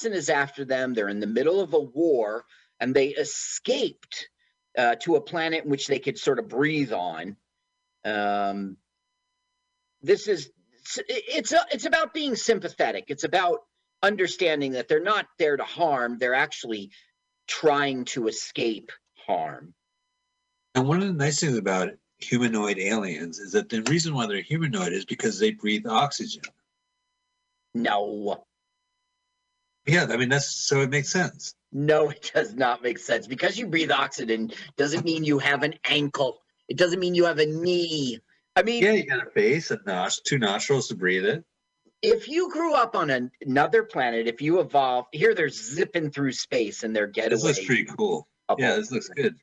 assassin is after them. They're in the middle of a war, and they escaped uh, to a planet in which they could sort of breathe on. Um, this is it's a, it's about being sympathetic. It's about understanding that they're not there to harm. They're actually trying to escape harm. And one of the nice things about humanoid aliens is that the reason why they're humanoid is because they breathe oxygen. No. Yeah, I mean that's so it makes sense. No, it does not make sense. Because you breathe oxygen doesn't mean you have an ankle. It doesn't mean you have a knee. I mean, yeah, you got a face and nos- two nostrils to breathe it. If you grew up on an, another planet, if you evolved here, they're zipping through space and they're getaway. This looks pretty cool. Yeah, this looks good.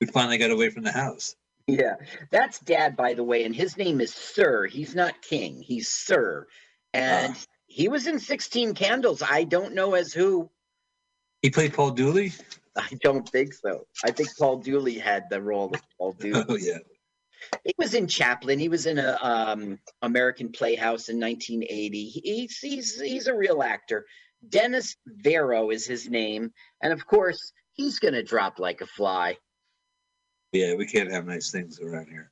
We finally got away from the house. Yeah, that's Dad, by the way, and his name is Sir. He's not King. He's Sir, and uh, he was in Sixteen Candles. I don't know as who. He played Paul Dooley. I don't think so. I think Paul Dooley had the role of Paul Dooley. Oh yeah. He was in Chaplin. He was in a um, American Playhouse in 1980. He's he's he's a real actor. Dennis Vero is his name, and of course, he's going to drop like a fly. Yeah, we can't have nice things around here.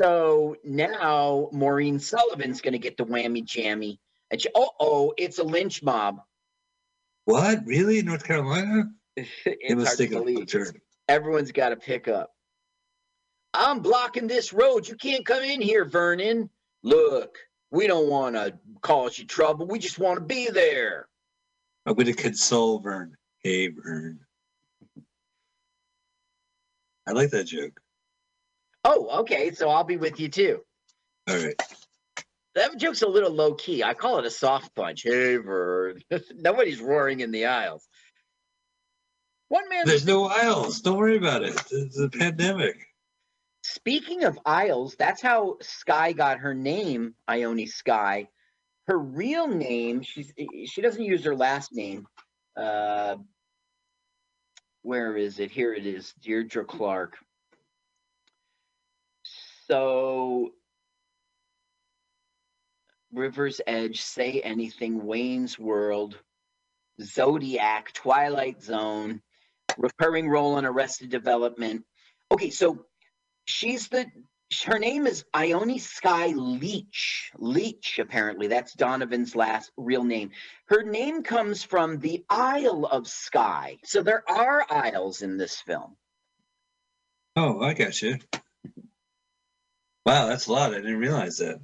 So now Maureen Sullivan's going to get the whammy jammy. And she, oh, oh, it's a lynch mob. What? Really? North Carolina? it's hard to believe. Everyone's got to pick up. I'm blocking this road. You can't come in here, Vernon. Look, we don't want to cause you trouble. We just want to be there. I'm going to console Vern. Hey, Vern. I like that joke. Oh, okay. So I'll be with you too. All right. That joke's a little low key. I call it a soft punch. Hey, Vern. Nobody's roaring in the aisles. One man. There's no aisles. Don't worry about it. It's a pandemic. Speaking of aisles, that's how Skye got her name, Ione Skye. Her real name, she's she doesn't use her last name. Uh, where is it? Here it is, Deirdre Clark. So River's Edge, Say Anything, Wayne's World, Zodiac, Twilight Zone, recurring role on Arrested Development. Okay, so she's the her name is Ione Skye Leitch. Leitch, apparently. That's Donovan's last real name. Her name comes from the Isle of Skye. So there are isles in this film. Oh, I got you. Wow, that's a lot. I didn't realize that.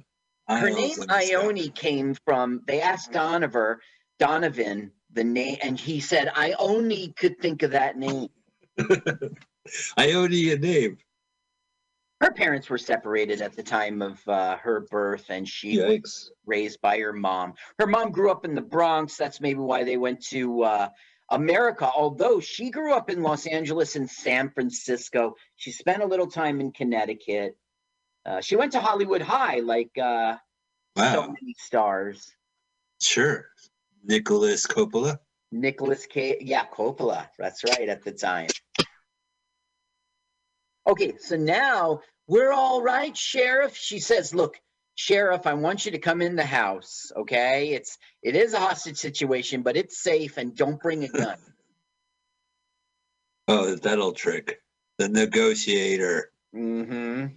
Her name Ione came from they asked Donovan, Donovan the name, and he said, Ione could think of that name. Ione a name her parents were separated at the time of uh, her birth, and she Yikes. was raised by her mom. Her mom grew up in the Bronx. That's maybe why they went to uh, America. Although she grew up in Los Angeles and San Francisco, she spent a little time in Connecticut. Uh, she went to Hollywood High, like uh, wow. so many stars. Sure, Nicolas Coppola. Nicolas K. Yeah, Coppola. That's right. At the time. Okay, so now we're all right, Sheriff. She says, Look, Sheriff, I want you to come in the house. Okay. It's it is a hostage situation, but it's safe and don't bring a gun. oh, that old trick. The negotiator. Mm-hmm.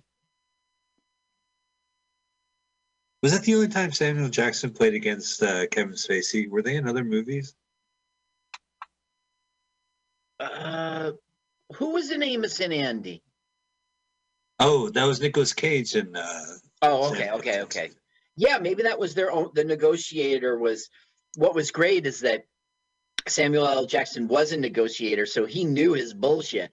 Was that the only time Samuel Jackson played against uh, Kevin Spacey? Were they in other movies? Uh, who was in Amos and Andy? Oh, that was Nicolas Cage and. Uh, oh, okay, okay, okay. Yeah, maybe that was their own. The negotiator was. What was great is that Samuel L. Jackson was a negotiator, so he knew his bullshit.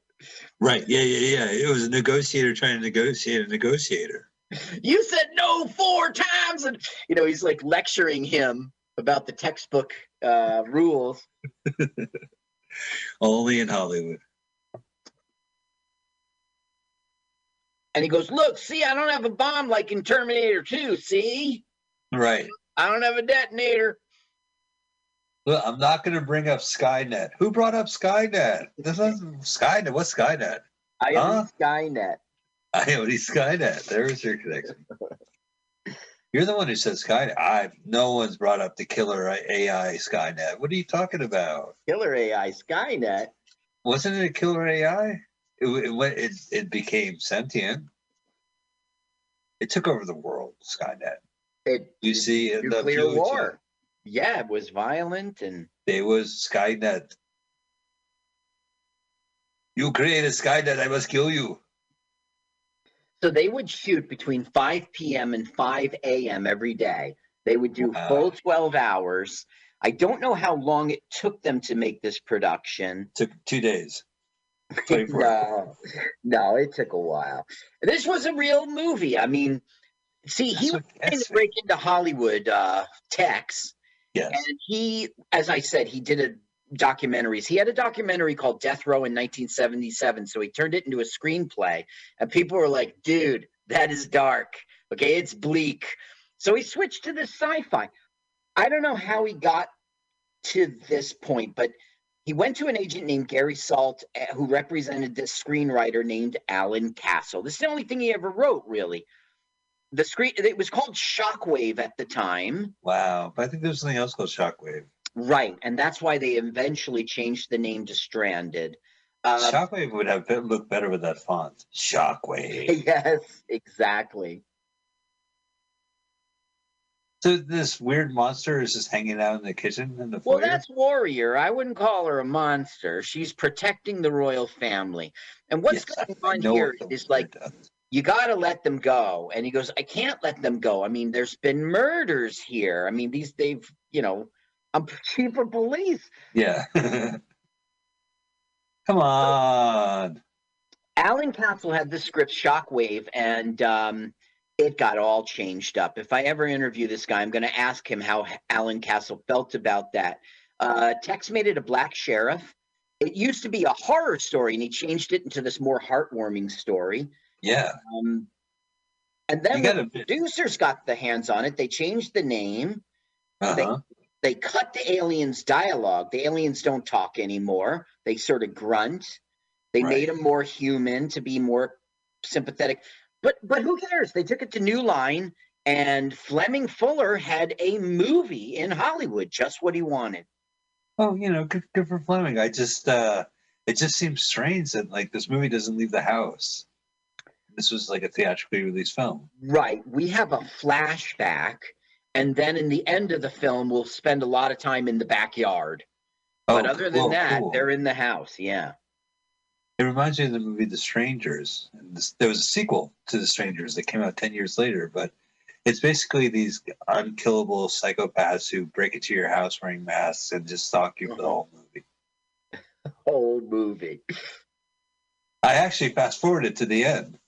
Right. Yeah, yeah, yeah. It was a negotiator trying to negotiate a negotiator. You said no four times, and you know he's like lecturing him about the textbook uh, rules. Only in Hollywood. And he goes, Look, see, I don't have a bomb like in Terminator 2. See? Right. I don't have a detonator. Look, I'm not going to bring up Skynet. Who brought up Skynet? This is Skynet. What's Skynet? I huh? Skynet. I only Skynet. There's your connection. You're the one who said Skynet. I've no one's brought up the killer AI Skynet. What are you talking about? Killer AI Skynet. Wasn't it a killer AI? It it it, it became sentient. It took over the world. Skynet. It You see the nuclear war. Yeah, it was violent and It was Skynet. You created Skynet. I must kill you. So they would shoot between 5 p.m. and 5 a.m. every day. They would do Wow. full 12 hours. I don't know how long it took them to make this production. Took two days. no, no, it took a while. This was a real movie. I mean, see, he That's was what trying to break into Hollywood uh, Tex, Yes. and he, as I said, he did a documentaries. He had a documentary called Death Row in 1977, so he turned it into a screenplay, and people were like, "Dude, that is dark. Okay, it's bleak." So he switched to the sci-fi. I don't know how he got to this point, but he went to an agent named Gary Salt, uh, who represented this screenwriter named Alan Castle. This is the only thing he ever wrote, really. The screen it was called Shockwave at the time. Wow. But I think there's something else called Shockwave. Right, and that's why they eventually changed the name to Stranded. Uh, Shockwave would have been, looked better with that font. Shockwave. yes, exactly. so this weird monster is just hanging out in the kitchen in the Well, foyer? that's Warrior. I wouldn't call her a monster. She's protecting the royal family. And what's Yes, going I on here is like, does. you got to let them go. And he goes, I can't let them go. I mean, there's been murders here. I mean, these, they've, you know, I'm chief of police. Yeah. Come on. Alan Castle had the script Shockwave, and um, it got all changed up. If I ever interview this guy, I'm going to ask him how Alan Castle felt about that. Uh, Tex made it a black sheriff. It used to be a horror story, and he changed it into this more heartwarming story. Yeah. Um, and then the producers got the hands on it. They changed the name. uh-huh. They cut the aliens' dialogue. The aliens don't talk anymore. They sort of grunt. They made them more human to be more sympathetic. But but who cares? They took it to New Line, and Fleming Fuller had a movie in Hollywood, just what he wanted. Oh, you know, good, good for Fleming. I just, uh, it just seems strange that like this movie doesn't leave the house. This was like a theatrically released film. Right. We have a flashback, and then in the end of the film, we'll spend a lot of time in the backyard. but Oh, other than cool, that, cool. they're in the house. Yeah. It reminds me of the movie The Strangers. This, there was a sequel to The Strangers that came out 10 years later, but it's basically these unkillable psychopaths who break into your house wearing masks and just stalk you for the whole movie. Whole movie. I actually fast forwarded to the end.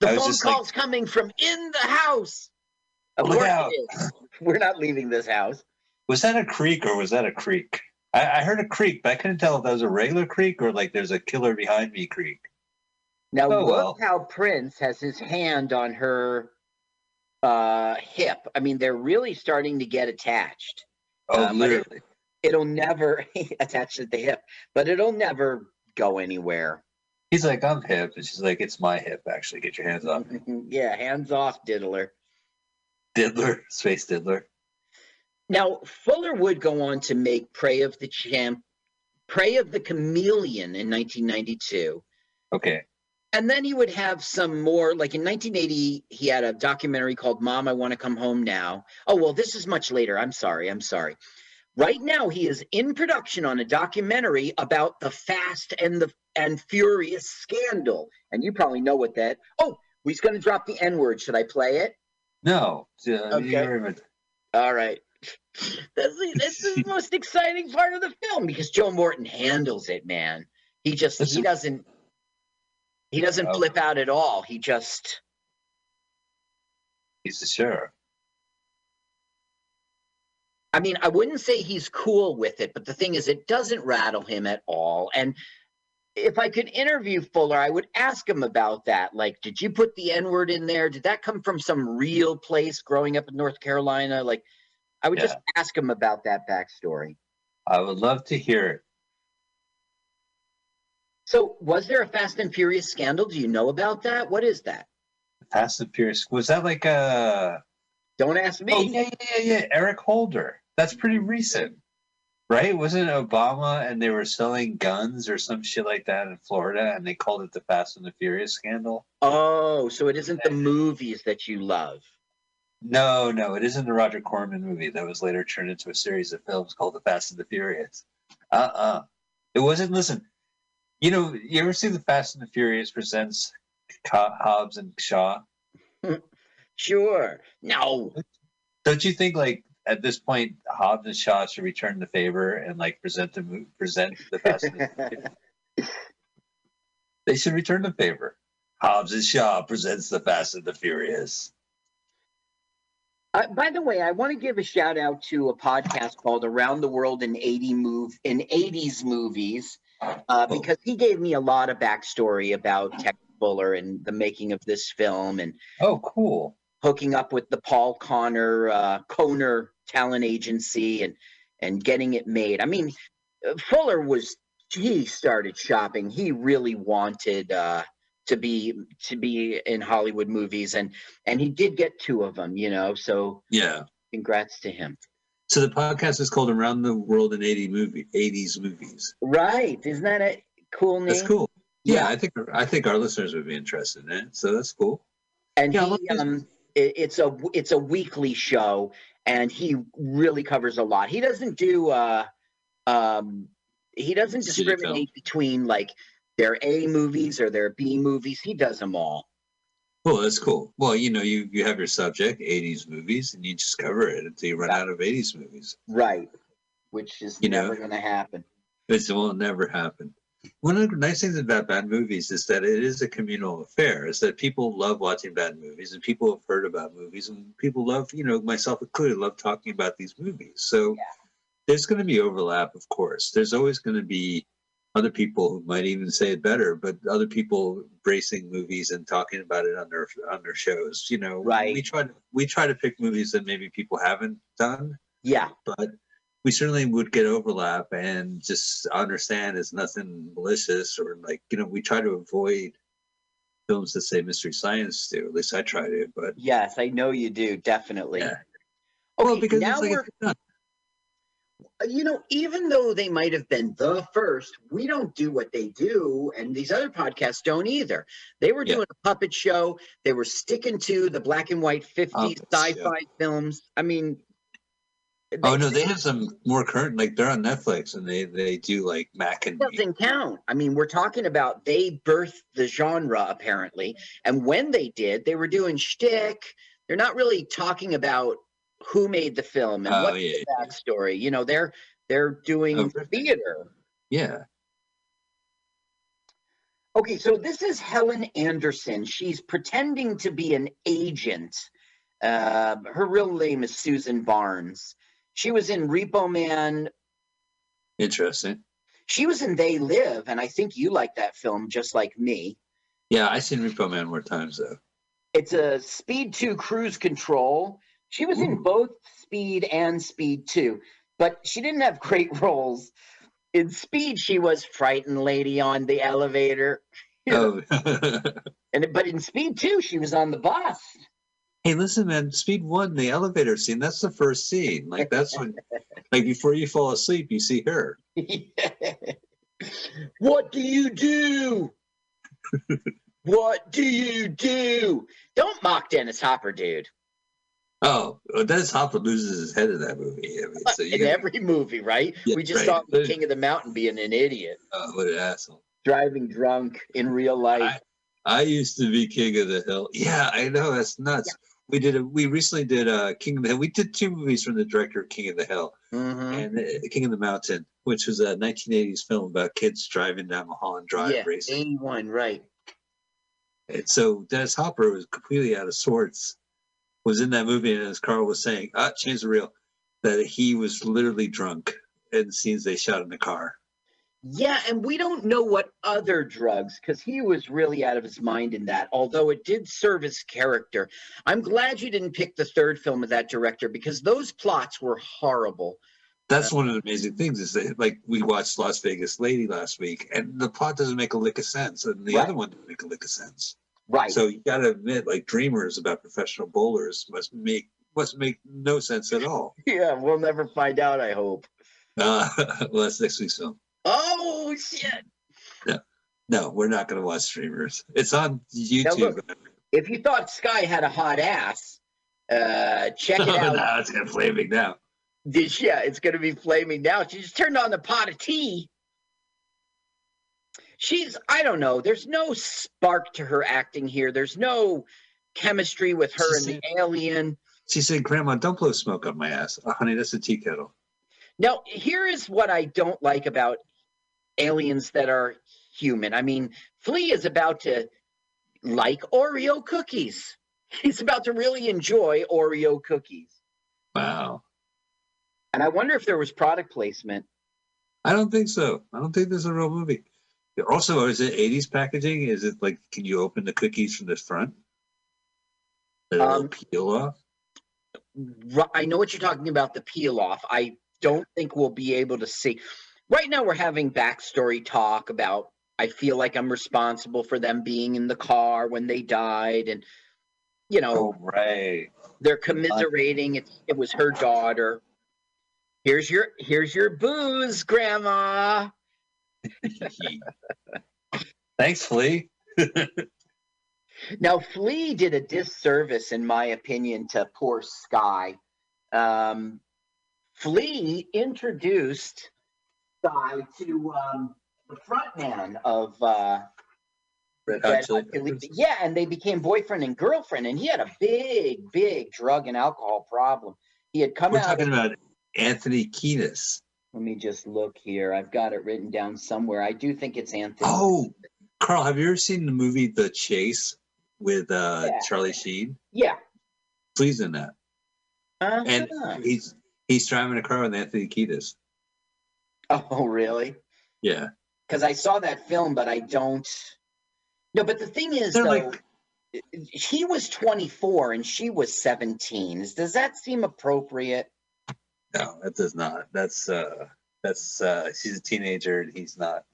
The phone just like- call's coming from in the house. Of Look out. We're not leaving this house. Was that a creek or was that a creek? I, I heard a creek, but I couldn't tell if that was a regular creek or like there's a killer behind me creek. Now Oh, look well. how Prince has his hand on her uh hip. I mean, they're really starting to get attached. Oh, Uh, but it- literally. It'll never attach at the hip, but it'll never go anywhere. He's like, I'm hip. And she's like, it's my hip, actually. Get your hands off me. yeah, hands off, diddler. Diddler, Space Diddler. Now, Fuller would go on to make Prey of the Champ, Prey of the Chameleon in 1992. Okay. And then he would have some more, like in 1980, he had a documentary called Mom, I Want to Come Home Now. Oh, well, this is much later. I'm sorry. I'm sorry. Right now, he is in production on a documentary about the Fast and the and Furious scandal. And you probably know what that. Oh, he's going to drop the N word. Should I play it? No. uh, Okay. All right. That's, is, this is the most exciting part of the film because Joe Morton handles it, man. He just he Listen- doesn't he doesn't Oh. flip out at all. He just He's the sheriff. I mean, I wouldn't say he's cool with it, but the thing is it doesn't rattle him at all. And if I could interview Fuller, I would ask him about that. Like, did you put the N-word in there? Did that come from some real place growing up in North Carolina? Like I would just ask him about that backstory. I would love to hear it. So, was there a Fast and Furious scandal? Do you know about that? What is that? Fast and Furious. Was that like a Don't ask me. Oh yeah, yeah, yeah, yeah. Eric Holder. That's pretty recent, right? Wasn't it Obama and they were selling guns or some shit like that in Florida, and they called it the Fast and the Furious scandal? Oh, so it isn't the movies that you love. No, no, it isn't the Roger Corman movie that was later turned into a series of films called The Fast and the Furious. Uh-uh. It wasn't. Listen, you know, you ever see The Fast and the Furious presents Hobbs and Shaw? Sure. No. Don't you think like at this point Hobbs and Shaw should return the favor and like present the present the Fast the They should return the favor. Hobbs and Shaw presents the Fast and the Furious. Uh, by the way, I want to give a shout out to a podcast called Around the World in 80 move in 80s movies uh, because he gave me a lot of backstory about Tex Fuller and the making of this film and Oh, cool. Hooking up with the Paul Kohner uh, Kohner talent agency and and getting it made. I mean, uh, Fuller was he started shopping. He really wanted uh, to be to be in Hollywood movies, and and he did get two of them. You know, so Yeah. congrats to him. So the podcast is called Around the World in 80 movie 80s movies. Right? Isn't that a cool name? That's cool. Yeah, Yeah. I think I think our listeners would be interested in it. So that's cool. and Yeah, he, um, it, it's a it's a weekly show, and he really covers a lot. He doesn't do uh, um, he doesn't discriminate between like their A movies or their B movies. He does them all. Well, that's cool. Well, you know, you you have your subject, 80s movies, and you just cover it until you run out of 80s movies. Right. Which is You know. never going to happen. It will never happen. One of the nice things about bad movies is that it is a communal affair. Is that people love watching bad movies, and people have heard about movies, and people love, you know, myself included, love talking about these movies. So Yeah. there's going to be overlap, of course. There's always going to be other people who might even say it better, but other people bracing movies and talking about it on their on their shows. You know, Right. We try to we try to pick movies that maybe people haven't done Yeah. but we certainly would get overlap and just understand it's nothing malicious or like you know we try to avoid films that say mystery science do at least i try to but Yes, I know you do. Definitely. Yeah. Okay, well because now like we're you know, even though they might have been the first, we don't do what they do, and these other podcasts don't either. They were Yeah. doing a puppet show. They were sticking to the black and white 50s Puppets, sci-fi films. I mean, oh no they have some more current like they're on netflix and they they do like mac and doesn't count. I mean, we're talking about they birthed the genre apparently, and when they did, they were doing shtick. They're not really talking about who made the film and oh what's yeah the backstory. You know, they're they're doing Oh, theater. yeah Okay, so this is Helen Anderson. She's pretending to be an agent. Uh, her real name is Susan Barnes. She was in Repo Man. interesting She was in They Live, and I think you like that film just like me. yeah I've seen repo man more times though It's a Speed 2 cruise control. She was in hmm. both Speed and Speed 2, but she didn't have great roles. In Speed, she was frightened lady on the elevator. oh And but in Speed 2, she was on the bus. Hey listen man speed one the elevator scene that's the first scene like that's when like before you fall asleep you see her what do you do? what do you do? Don't mock Dennis Hopper, dude. Oh, well, Dennis Hopper loses his head in that movie. I mean, so In gotta- every movie, right? Yeah, we just right. saw in King of the Mountain being an idiot, oh, what an asshole! driving drunk in real life. I used to be king of the hill. Yeah, I know that's nuts. We did a, we recently did uh, King of the Hill. We did two movies from the director of King of the Hill Mhm. and uh, King of the Mountain, which was a 1980s film about kids driving down Mulholland Drive Yeah, racing. 81, right. And so Dennis Hopper was completely out of sorts. Was in that movie, and as Carl was saying, ah, change the reel, that he was literally drunk in scenes they shot in the car. Yeah, and we don't know what other drugs, because he was really out of his mind in that, although it did serve his character. I'm glad you didn't pick the third film of that director because those plots were horrible. That's one of the amazing things is that like we watched Las Vegas Lady last week, and the plot doesn't make a lick of sense, and the Right. other one doesn't make a lick of sense. Right. So you got to admit, like dreamers about professional bowlers must make must make no sense at all. Yeah, we'll never find out. I hope. Uh, well, that's next week's film. Oh shit! No, no, we're not going to watch streamers. It's on YouTube. look, If you thought Skye had a hot ass, uh, check it Oh, out. now it's going to flaming now. This- yeah, it's gonna be flaming now. She just turned on the pot of tea. She's, I don't know. There's no spark to her acting here. There's no chemistry with her and the alien. She said, "Grandma, don't blow smoke up my ass, oh, honey. That's a tea kettle." Now, here is what I don't like about aliens that are human. I mean, Flea is about to like Oreo cookies. He's about to really enjoy Oreo cookies. Wow. And I wonder if there was product placement. I don't think so. I don't think this is a real movie. Also, is it 80s packaging? Is it like, can you open the cookies from the front? The Um, peel off? I know what you're talking about, the peel off. I don't think we'll be able to see. Right now, we're having backstory talk about. I feel like I'm responsible for them being in the car when they died, and you know Oh, right. they're commiserating. It, it was her daughter. Here's your here's your booze, Grandma. Thanks, Flea. Now, Flea did a disservice, in my opinion, to poor Skye. Um, Flea introduced Skye to um, the frontman of uh, Red Hot Chili Peppers. yeah, and they became boyfriend and girlfriend, and he had a big, big drug and alcohol problem. He had come We're out. talking about Anthony Kiedis. Let me just look here. I've got it written down somewhere. I do think it's Anthony. Oh, Carl, have you ever seen the movie The Chase with uh, Yeah. Charlie Sheen? yeah. Please in that. And Uh-huh. he's he's driving a car with Anthony Kiedis. Oh, really? Yeah. because I saw that film, but I don't. No, but the thing is, They're though, like- he was 24 and she was 17. Does that seem appropriate? No, that does not. That's uh that's uh she's a teenager and he's not.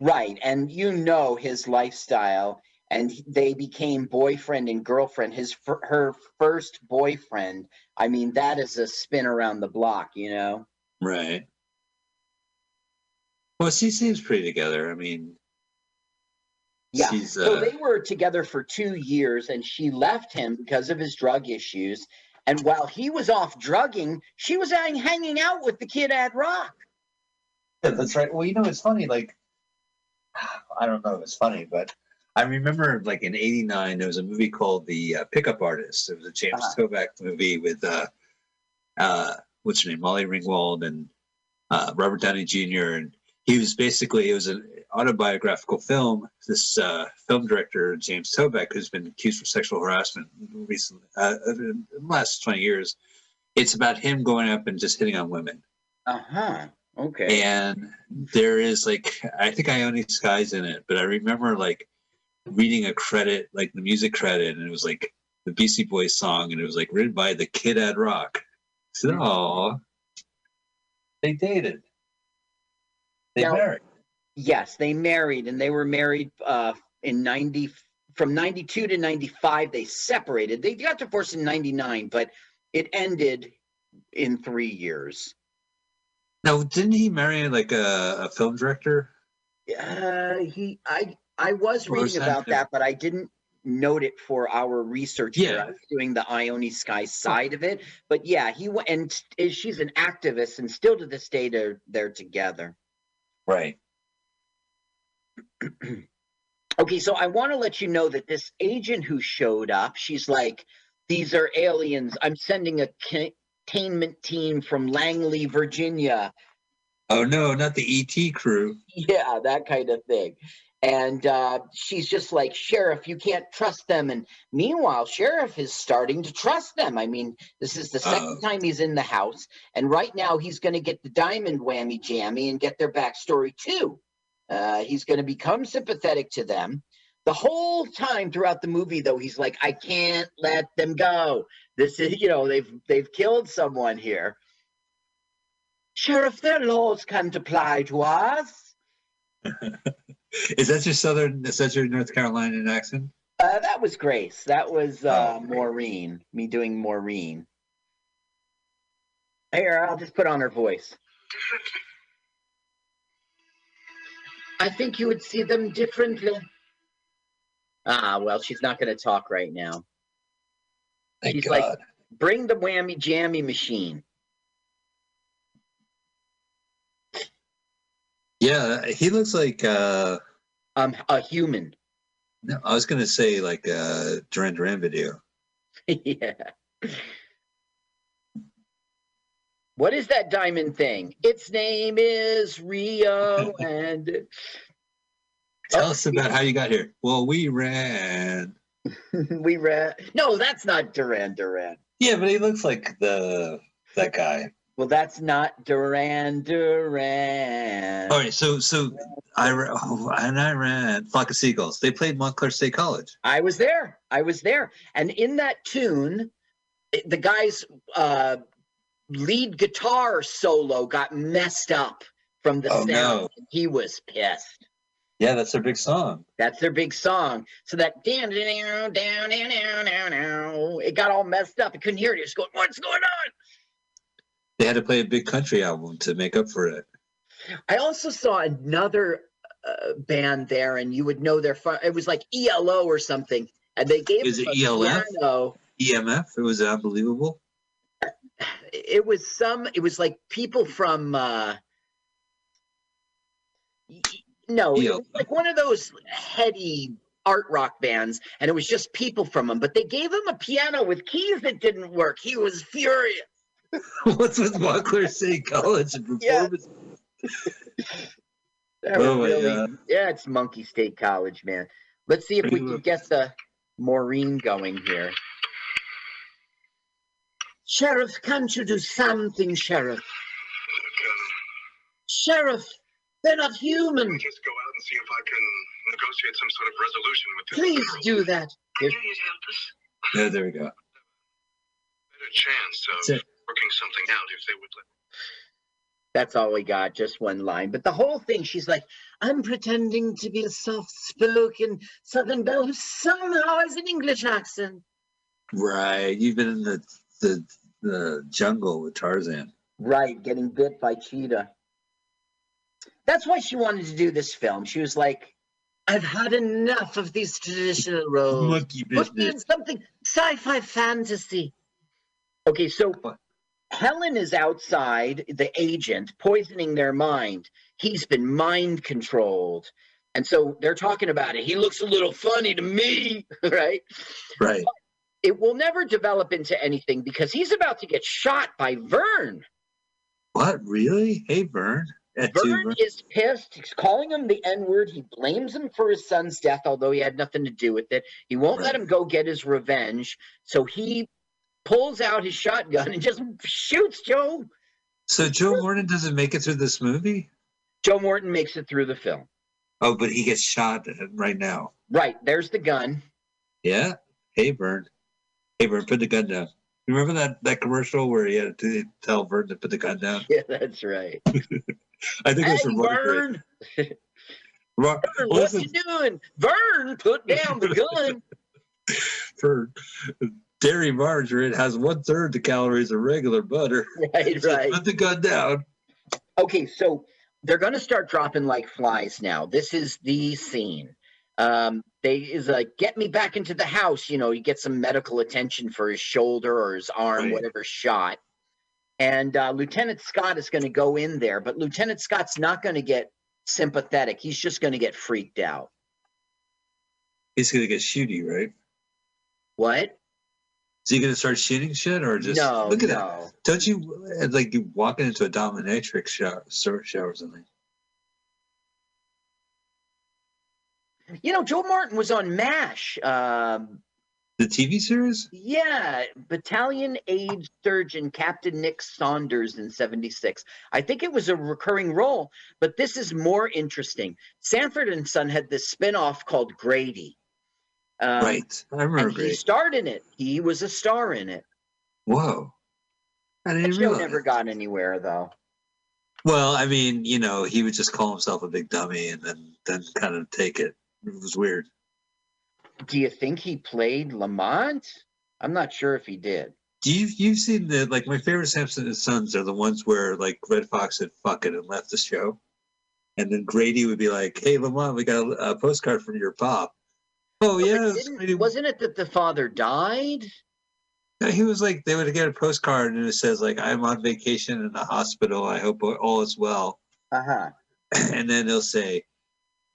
Right, and you know his lifestyle, and they became boyfriend and girlfriend. His her first boyfriend. I mean, that is a spin around the block, you know. Right. Well, she seems pretty together. I mean, Yeah. she's So uh, they were together for two years, and she left him because of his drug issues. And while he was off drugging, she was hanging out with the kid Ad-Rock. Yeah, that's right. Well, you know, it's funny. Like, I don't know if it's funny, but I remember, like in '89, there was a movie called The uh, Pickup Artist. It was a James Uh-huh. Toback movie with uh, uh, what's her name, Molly Ringwald, and uh, Robert Downey Jr. And he was basically it was an autobiographical film. This uh, film director, James Toback, who's been accused of sexual harassment recently, uh, in the last 20 years. It's about him going up and just hitting on women Uh huh. Okay. and there is like I think I Ione Skye's in it, but I remember like reading a credit, like the music credit, and it was like the Beastie Boys song, and it was like written by the Kid Ad-Rock. So Hmm. they dated. They Now- married. Yes, they married, and they were married uh, in 90, from 92 to 95. They separated. They got divorced in 99, but it ended in three years. Now, didn't he marry like a, a film director? Uh, he, I, I was Or is reading that about that, but I didn't note it for our research. here. Yeah. I was doing the Ione Skye side of it, but yeah, he went, and st- she's an activist, and still to this day they're they're together. Right. Okay, so I want to let you know that this agent who showed up, she's like, these are aliens. I'm sending a containment team from Langley, Virginia. Oh no, not the ET crew. Yeah, that kind of thing. And uh, she's just like, Sheriff, you can't trust them. And meanwhile, Sheriff is starting to trust them. I mean, this is the second Uh-oh. time he's in the house. And right now, he's going to get the diamond whammy jammy and get their backstory too. Uh, he's going to become sympathetic to them. The whole time throughout the movie, though, he's like, I can't let them go. This is, you know, they've they've killed someone here. Sheriff, their laws can't apply to us. Is that your southern? Is that your North Carolinian accent? Uh, that was Grace. That was uh, Oh. Maureen. Me doing Maureen. Here, I'll just put on her voice. I think you would see them differently. Ah, well, she's not going to talk right now. Thank She's God. like- Bring the whammy jammy machine. Yeah, he looks like. uh Um, a human. no, I was gonna say like a Duran Duran video. yeah. What is that diamond thing? Its name is Rio, and Tell Oh, us about how you got here. Well, we ran. we ran. No, that's not Duran Duran. Yeah, but he looks like the that guy. Well, that's not Duran Duran. All right, so so I oh, and I ran Flock of Seagulls. They played Montclair State College. I was there. I was there. And in that tune, the guy's uh, lead guitar solo got messed up from the Oh, sound. no. He was pissed. Yeah, that's their big song. That's their big song. So that down, down, down, down, down, down, down, it got all messed up. I couldn't hear it. He was going, "What's going on?" They had to play a big country album to make up for it. I also saw another uh, band there, and you would know their. Fun- it was like ELO or something, and they gave Is it ELF? piano. EMF. It was unbelievable. It was some. It was like people from. uh No, it was like one of those heady art rock bands, and it was just people from them. But they gave him a piano with keys that didn't work. He was furious. What's with Montclair State College and Yeah. performance? That was Oh my really- God. yeah, it's Monkey State College, man. Let's see if we Pretty can get the Maureen going here. Sheriff, can't you do something, Sheriff? Um, Sheriff, they're not human. let me just go out and see if I can negotiate some sort of resolution with this Please girl. do that. I Here- knew you'd help us. Yeah, there we go. Better chance of it. Working something out if they would let. That's all we got, just one line. But the whole thing, she's like, I'm pretending to be a soft spoken Southern belle who somehow has an English accent. Right. You've been in the the, the jungle with Tarzan. Right, getting bit by cheetah. That's why she wanted to do this film. She was like, I've had enough of these traditional roles. Monkey Put me in something sci-fi fantasy. Okay, so What? Helen is outside, the agent, poisoning their mind. He's been mind controlled. And so they're talking about it. He looks a little funny to me, right? Right. It will never develop into anything because he's about to get shot by Vern. What? Really? Hey, Vern. Vern Vern. is pissed. He's calling him the N word. He blames him for his son's death, although he had nothing to do with it. He won't let him go get his revenge. So he pulls out his shotgun and just shoots Joe. So Joe Morton doesn't make it through this movie? Joe Morton makes it through the film. Oh, but he gets shot right now. Right, there's the gun. Yeah. Hey, Vern. Hey, Vern, put the gun down. You remember that, that commercial where he had to tell Vern to put the gun down? Yeah, that's right. I think it was from Vern. Vern, Vern, what Listen, you doing? Vern, put down the gun. for dairy margarine has one third the calories of regular butter. right, So right. Put the gun down. Okay, so they're going to start dropping like flies now. This is the scene. Um, they is like, get me back into the house. You know, you get some medical attention for his shoulder or his arm, Right. whatever shot. And uh, Lieutenant Scott is going to go in there, but Lieutenant Scott's not going to get sympathetic. He's just going to get freaked out. He's gonna get shooty, right? What? Is he gonna start shooting shit or just no, look at that? Don't you it's like you walking into a dominatrix shower, shower or something? You know, Joe Morton was on MASH. Um, The TV series? Yeah, Battalion Aid Surgeon Captain Nick Saunders in 76. I think it was a recurring role, but this is more interesting. Sanford and Son had this spin-off called Grady. Um, right. I remember he starred in it. He was a star in it. Whoa. I didn't show realize. never got anywhere though. Well, I mean, you know, he would just call himself a big dummy and then then kind of take it. It was weird. Do you think he played Lamont? I'm not sure if he did. Do you you've seen the like my favorite Samson and Sons are the ones where like Redd Foxx said fuck it and left the show, and then Grady would be like, "Hey, Lamont, we got a, a postcard from your pop." Oh But yeah, wasn't it that the father died? He was like they would get a postcard and it says like I'm on vacation in the hospital. I hope all is well. Uh huh. and then they'll say,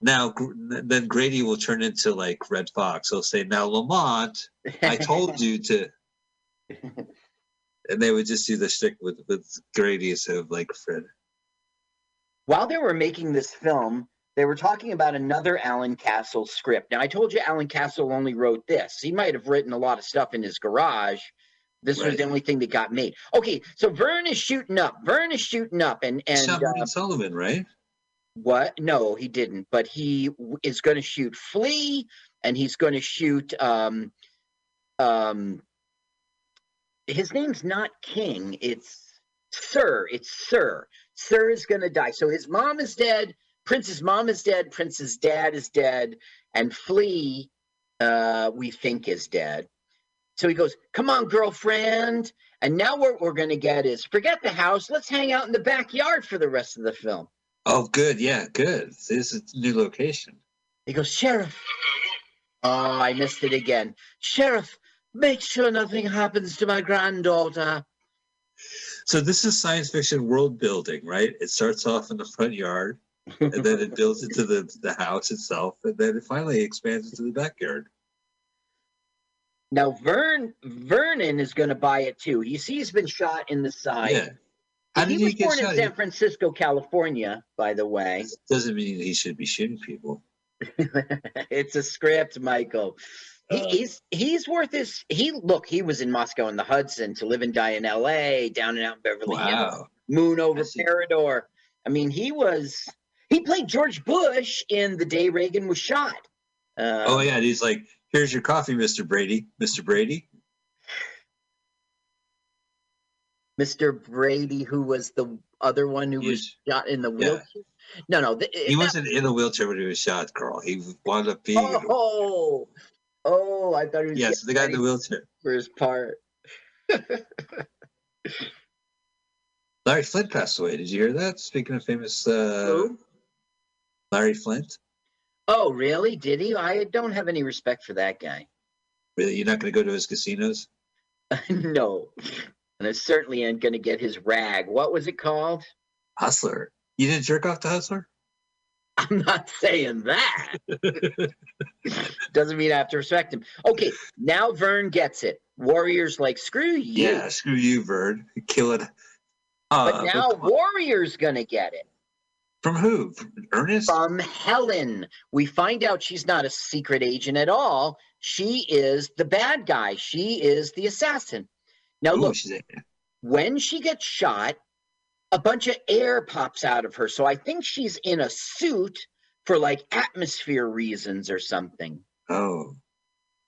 now then Grady will turn into like Redd Foxx. He'll say, now Lamont, I told you to, and they would just do the shtick with with Grady instead of like Fred. While they were making this film, they were talking about another Alan Castle script. Now, I told you Alan Castle only wrote this. He might have written a lot of stuff in his garage. This was the only thing that got made. Okay, so Vern is shooting up. Vern is shooting up, and and uh, Sullivan, right? what? No, he didn't. But he is going to shoot Flea, and he's going to shoot. Um, um, his name's not King. It's Sir. It's Sir. Sir is going to die. So his mom is dead. Prince's mom is dead. Prince's dad is dead, and Flea, uh, we think is dead. So he goes, "Come on, girlfriend." And now what we're going to get is forget the house. Let's hang out in the backyard for the rest of the film. Oh, good, yeah, good. This is a new location. He goes, Sheriff. Oh, I missed it again. Sheriff, make sure nothing happens to my granddaughter. So this is science fiction world building, right? It starts off in the front yard, and then it builds into the the house itself, and then it finally expands into the backyard. Now, Vern Vernon is going to buy it too. You see, he's been shot in the side. Yeah. How he did was he get born in? San Francisco, California, by the way. Doesn't mean he should be shooting people. it's a script, Michael. He, Uh. he's he's worth his. He look. He was in Moscow and the Hudson to live and die in L.A. Down and out in Beverly Hills. Moon over I see. Parador. I mean, he was he played George Bush in the day Reagan was shot. Uh, Oh yeah, and he's like, "Here's your coffee, Mr. Brady. Mr. Brady." Mr. Brady, who was the other one who was shot in the yeah. wheelchair. No, no, th- He wasn't in a wheelchair when he was shot, Carl. He wound up being. Oh, oh, I thought he was yes, the guy in the wheelchair. for his part. Larry Flynt passed away. Did you hear that? Speaking of famous, uh? Larry Flynt. Oh, really? Did he? I don't have any respect for that guy. Really, you're not going to go to his casinos? no, and I certainly ain't going to get his rag. What was it called? Hustler. You didn't jerk off to Hustler? I'm not saying that. Doesn't mean I have to respect him. Okay, now Vern gets it. Warriors like screw you. Yeah, screw you, Vern. Kill it. Uh, But now Warrior's gonna get it from who? From Ernest? from Helen. We find out she's not a secret agent at all. She is the bad guy. She is the assassin. Now Ooh, look, when she gets shot, a bunch of air pops out of her. So I think she's in a suit for like atmosphere reasons or something. oh,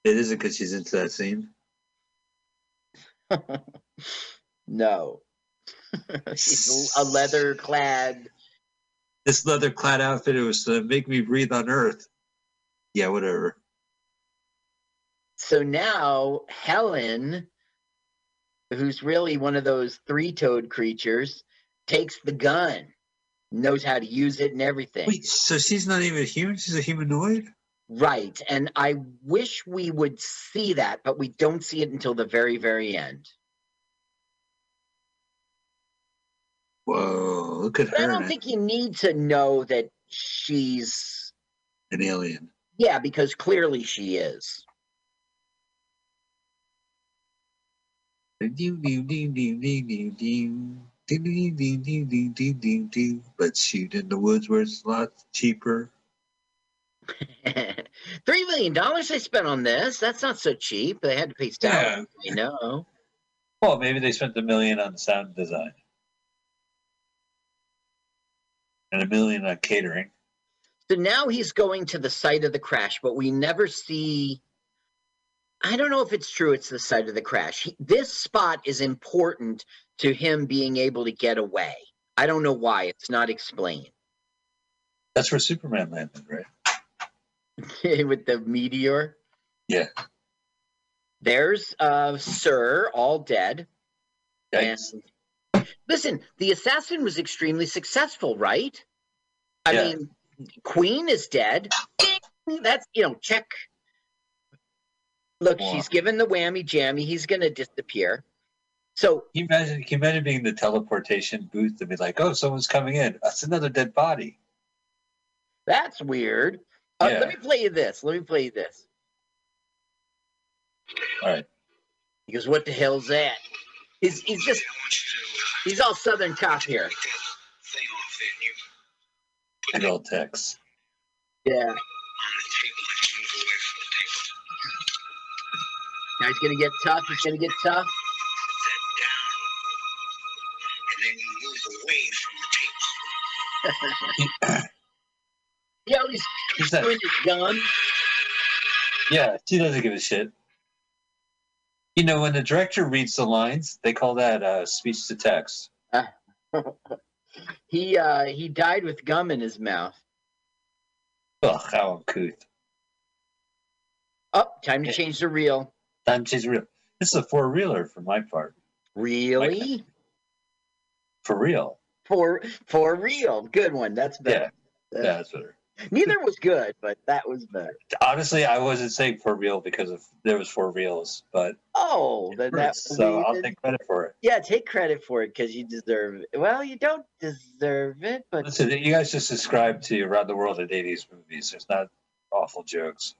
it isn't because she's into that scene. no. she's a leather clad. This leather-clad outfit it was to make me breathe on Earth. Yeah, whatever. So now Helen, who's really one of those three toed creatures, takes the gun, knows how to use it and everything. Wait, so she's not even a human? She's a humanoid? Right. And I wish we would see that, but we don't see it until the very, very end. Whoa, look at But I don't think you need to know that she's, an alien. yeah, because clearly she is. But shoot in the woods where it's a lot cheaper. Three million dollars they spent on this. That's not so cheap. They had to pay salaries. I know. Well, maybe they spent a million on sound design. And a million on catering. So now he's going to the site of the crash, but we never see. I don't know if it's true it's the site of the crash. He, this spot is important to him being able to get away. I don't know why. It's not explained. That's where Superman landed, right? Okay, with the meteor. Yeah. There's uh, Sir, all dead. Yikes. And listen, the assassin was extremely successful, right? I Yeah. mean, Queen is dead. That's you know, check. Look, Wow. she's given the whammy jammy. He's gonna disappear. So Can you imagine? Can you imagine being in the teleportation booth and be like, "Oh, someone's coming in. That's another dead body." that's weird. Uh, Yeah. Let me play you this. Let me play you this. All right. He goes, "What the hell's that?" He's he's just I want you to uh, he's all Southern cop here. take that thing off there and you put Good old Tex. Yeah. on the table and you move away from the table. Now he's gonna get tough. He's gonna get tough. Put that down. And then you move away from the table. Yeah, he's Who's that? doing his gun. Yeah, she doesn't give a shit. You know, when the director reads the lines, they call that uh, speech to text. he uh he died with gum in his mouth. Ugh, how uncouth. Oh, time to change the reel. Time to change the real. This is a four reeler for my part. Really? For real. For for real. Good one. That's better. Yeah, that's better. Neither was good, but that was better. Honestly, I wasn't saying for real because of there was four reels, but Oh, then that so I'll take credit for it. yeah, take credit for it because you deserve it. Well, you don't deserve it, but Listen, you guys just subscribe to Around the World in 80s movies. There's not awful jokes.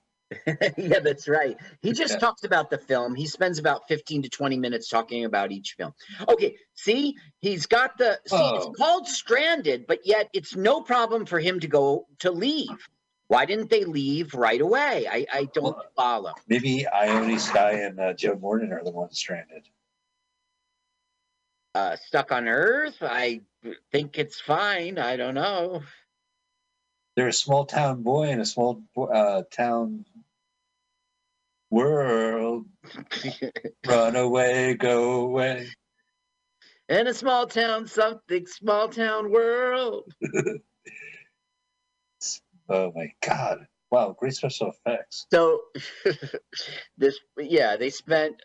yeah, that's right. He just Yeah. talks about the film. He spends about 15 to 20 minutes talking about each film. Okay, see, he's got the see, Oh. it's called stranded, but yet it's no problem for him to go to leave. Why didn't they leave right away? I, I don't Well- follow. Maybe Ione Skye and uh, Joe Morton are the ones stranded. Uh, stuck on Earth, I think it's fine. I don't know. They're a small town boy in a small uh, town world. Run away, go away. In a small town, something small town world. Oh my god. Wow, great special effects. So this, yeah, they spent,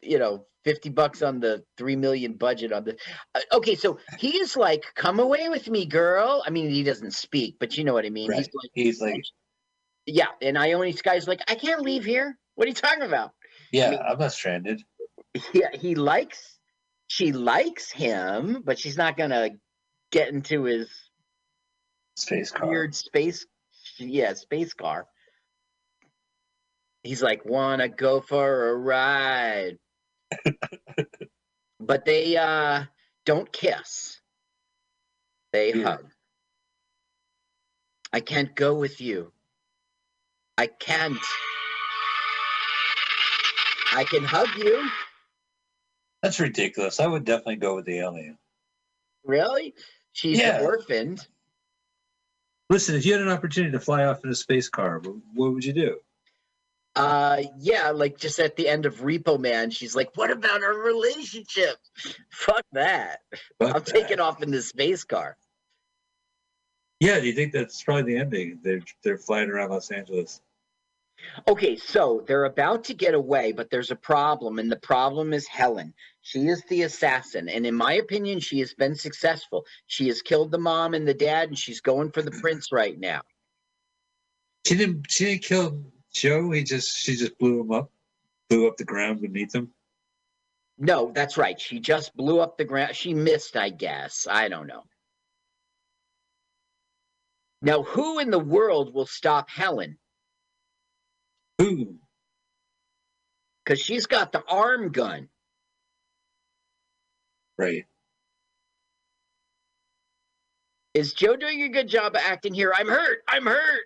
you know, 50 bucks on the 3 million budget on the. uh, okay, so he is like, come away with me, girl. I mean, he doesn't speak, but you know what I mean. He's like, He's like, yeah. And Ione Skye's like, I can't leave here. What are you talking about? yeah, mean- I'm not stranded. Yeah, he likes, she likes him, but she's not to get into his Space car. weird space yeah space car he's like wanna go for a ride but they uh don't kiss they Weird. hug i can't go with you i can't i can hug you That's ridiculous. I would definitely go with the alien. really she's Yeah. orphaned Listen, if you had an opportunity to fly off in a space car, what, what would you do? Uh, yeah, like just at the end of Repo Man, she's like, "What about our relationship? Fuck that! Fuck I'm that. taking off in the space car." Yeah, do you think that's probably the ending? They're they're flying around Los Angeles. Okay, so they're about to get away, but there's a problem, and the problem is Helen. She is the assassin, and in my opinion, she has been successful. She has killed the mom and the dad, and she's going for the prince right now. She didn't. She didn't kill Joe. He just. She just blew him up. Blew up the ground beneath him. No, that's right. She just blew up the ground. She missed, I guess. I don't know. Now, who in the world will stop Helen? Who? Because she's got the arm gun. Right. Is Joe doing a good job of acting here? I'm hurt. I'm hurt.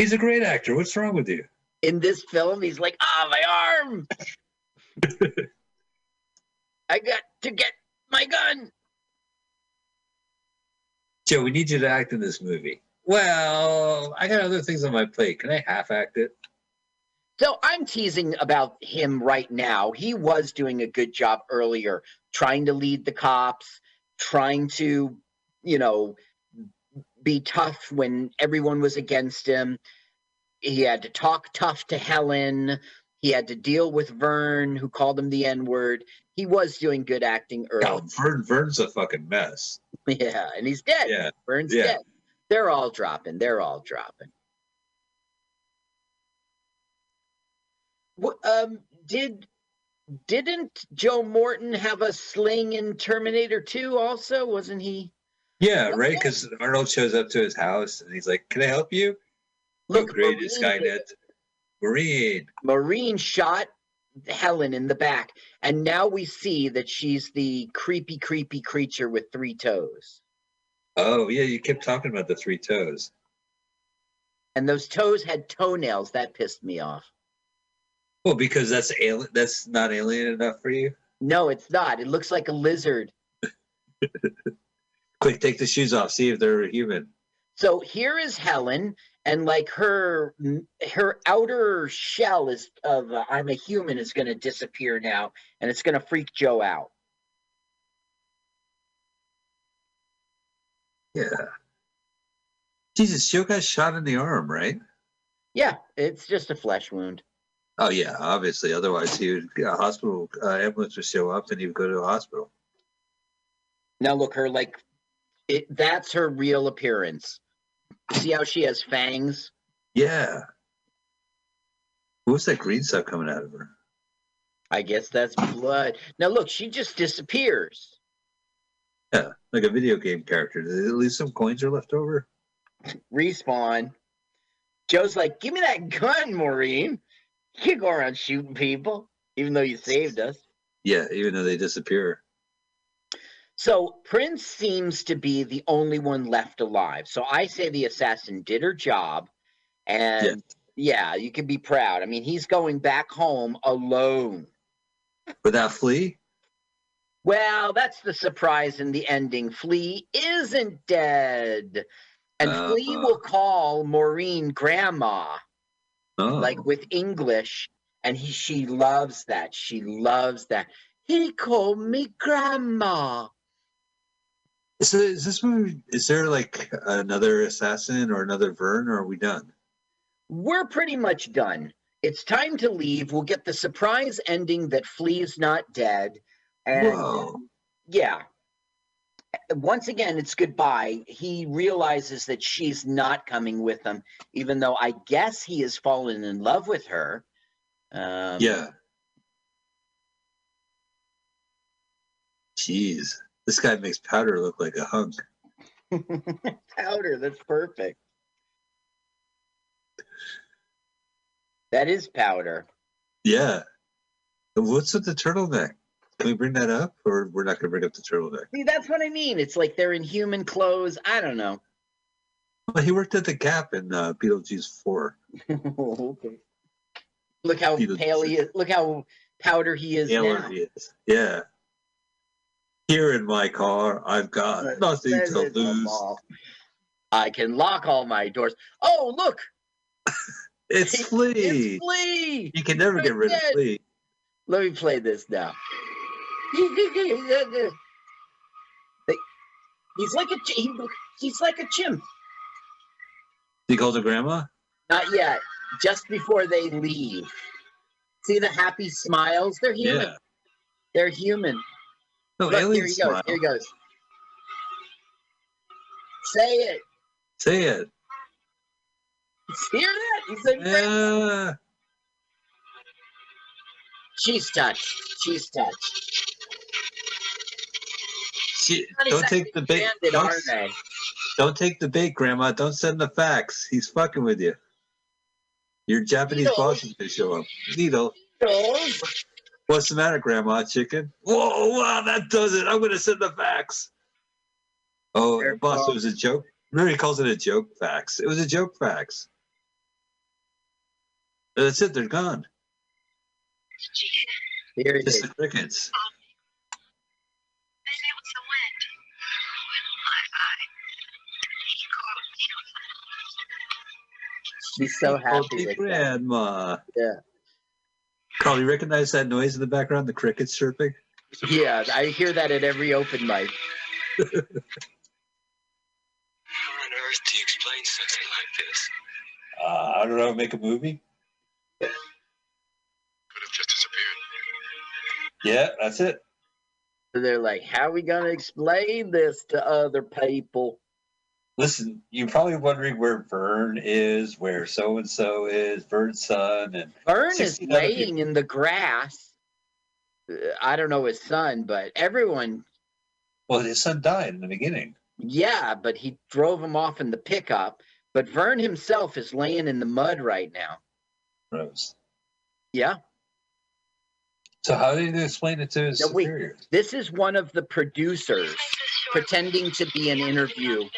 He's a great actor. What's wrong with you? In this film, he's like, ah, my arm. I got to get my gun. Joe, we need you to act in this movie. Well, I got other things on my plate. Can I half act it? So I'm teasing about him right now. He was doing a good job earlier, trying to lead the cops, trying to, you know, be tough when everyone was against him. He had to talk tough to Helen. He had to deal with Vern, who called him the N word. He was doing good acting early. Oh, Vern, Vern's a fucking mess. Yeah, and he's dead. Yeah. Vern's yeah. dead. They're all dropping. They're all dropping. Um, did didn't Joe Morton have a sling in Terminator 2 also? Wasn't he? Yeah, right. Because Arnold shows up to his house and he's like, "Can I help you?" Look, great Marine- Skynet. Maureen. Maureen shot Helen in the back, and now we see that she's the creepy, creepy creature with three toes. Oh yeah, you kept talking about the three toes. And those toes had toenails. That pissed me off. Well, because that's alien. That's not alien enough for you. No, it's not. It looks like a lizard. Quick, take the shoes off. See if they're human. So here is Helen, and like her her outer shell is of uh, I'm a human is going to disappear now, and it's going to freak Joe out. Yeah. Jesus, Joe got shot in the arm, right? Yeah, it's just a flesh wound. Oh yeah, obviously. Otherwise, he would a hospital uh, ambulance would show up and he would go to the hospital. Now look, her like it. That's her real appearance. See how she has fangs? Yeah. What's that green stuff coming out of her? I guess that's blood. Now look, she just disappears. Yeah, like a video game character. At least some coins are left over? Respawn. Joe's like, "Give me that gun, Maureen. You can't go around shooting people, even though you saved us." Yeah, even though they disappear. So Prince seems to be the only one left alive. So I say the assassin did her job, and yeah, you can be proud. I mean, he's going back home alone. Without Flea? Well, that's the surprise in the ending. Flea isn't dead. And Flea Uh-huh. will call Maureen grandma, Oh. like with English. And he she loves that. She loves that. He called me grandma. So is this movie? Is there like another assassin or another Vern, or are we done? We're pretty much done. It's time to leave. We'll get the surprise ending that Flea's not dead. And Whoa! yeah. Once again, it's goodbye. He realizes that she's not coming with him, even though I guess he has fallen in love with her. Um, Yeah. Jeez, this guy makes Powder look like a hunk. powder. That's perfect. That is powder. Yeah. What's with the turtleneck? Can we bring that up, or we're not going to bring up the turtleneck? See, that's what I mean. It's like they're in human clothes. I don't know. Well, he worked at the Gap in uh, Beetlejuice Four. okay. Look how pale he is. Look how powder he is now. he is. Yeah. Here in my car, I've got Right. nothing to lose. I can lock all my doors. Oh, look! It's It's Flea. Flea! You can never get rid of Flea. Let me play this now. He's like a ch- he, he's like a chimp. He called her grandma. Not yet. Just before they leave. See the happy smiles? They're human. Yeah. They're human. No, Look, here he goes. smile. Here he goes. Say it. Say it. Hear that? He said. Yeah. She's touched. She's touched. She, don't that's take the bait. Don't, don't take the bait, Grandma. Don't send the fax. He's fucking with you. Your Japanese Needle. boss is gonna show up. Needle. Girls. What's the matter, Grandma? Chicken? Whoa! Wow, that does it. I'm gonna send the fax. Oh, boss, it was a joke. Remember, he calls it a joke fax. It was a joke fax. That's it. They're gone. Here it Just the crickets. Maybe it was the wind. I, I, he called, he She's so Oh, happy that. grandma. Yeah. Carl, you recognize that noise in the background? The crickets chirping? Yeah, I hear that at every open mic. How on earth do you explain something like this? Uh, I don't know. Make a movie? Yeah, that's it. So they're like, how are we gonna explain this to other people? Listen, you're probably wondering where Vern is, where so and so is, Vern's son, and Vern is 16 other laying in the grass. Uh, I don't know his son, but everyone, well, his son died in the beginning. yeah, but he drove him off in the pickup. But Vern himself is laying in the mud right now. Rose. Yeah. So how did he explain it to his No, wait. This is one of the producers pretending to be an interview.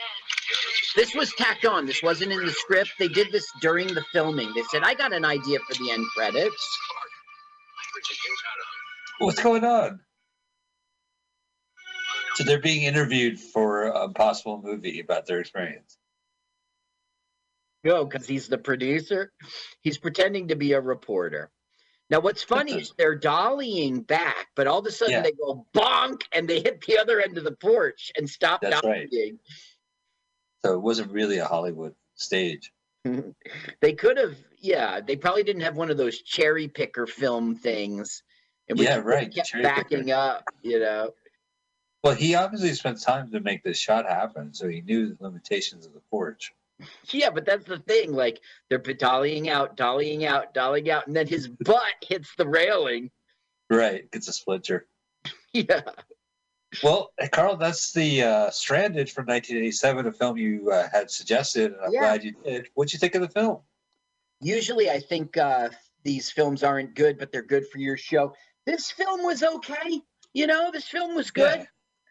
This was tacked on. This wasn't in the script. They did this during the filming. They said, I got an idea for the end credits. What's going on? So they're being interviewed for a possible movie about their experience. Go, because he's the producer. He's pretending to be a reporter. Now, what's funny is they're dollying back, but all of a sudden Yeah. they go bonk and they hit the other end of the porch and stop That's right. So it wasn't really a Hollywood stage. They could have, yeah, they probably didn't have one of those cherry picker film things. And Yeah, kept- right, Kept cherry backing picker. up, you know. Well, he obviously spent time to make this shot happen, so he knew the limitations of the porch. Yeah, but that's the thing. Like they're dollying out, dollying out, dollying out, and then his butt hits the railing. Right, gets a splinter. Yeah. Well, Carl, that's the uh, Stranded from 1987, a film you uh, had suggested, and I'm Yeah. glad you did. What'd you think of the film? Usually, I think uh, these films aren't good, but they're good for your show. This film was okay. You know, this film was good, Yeah.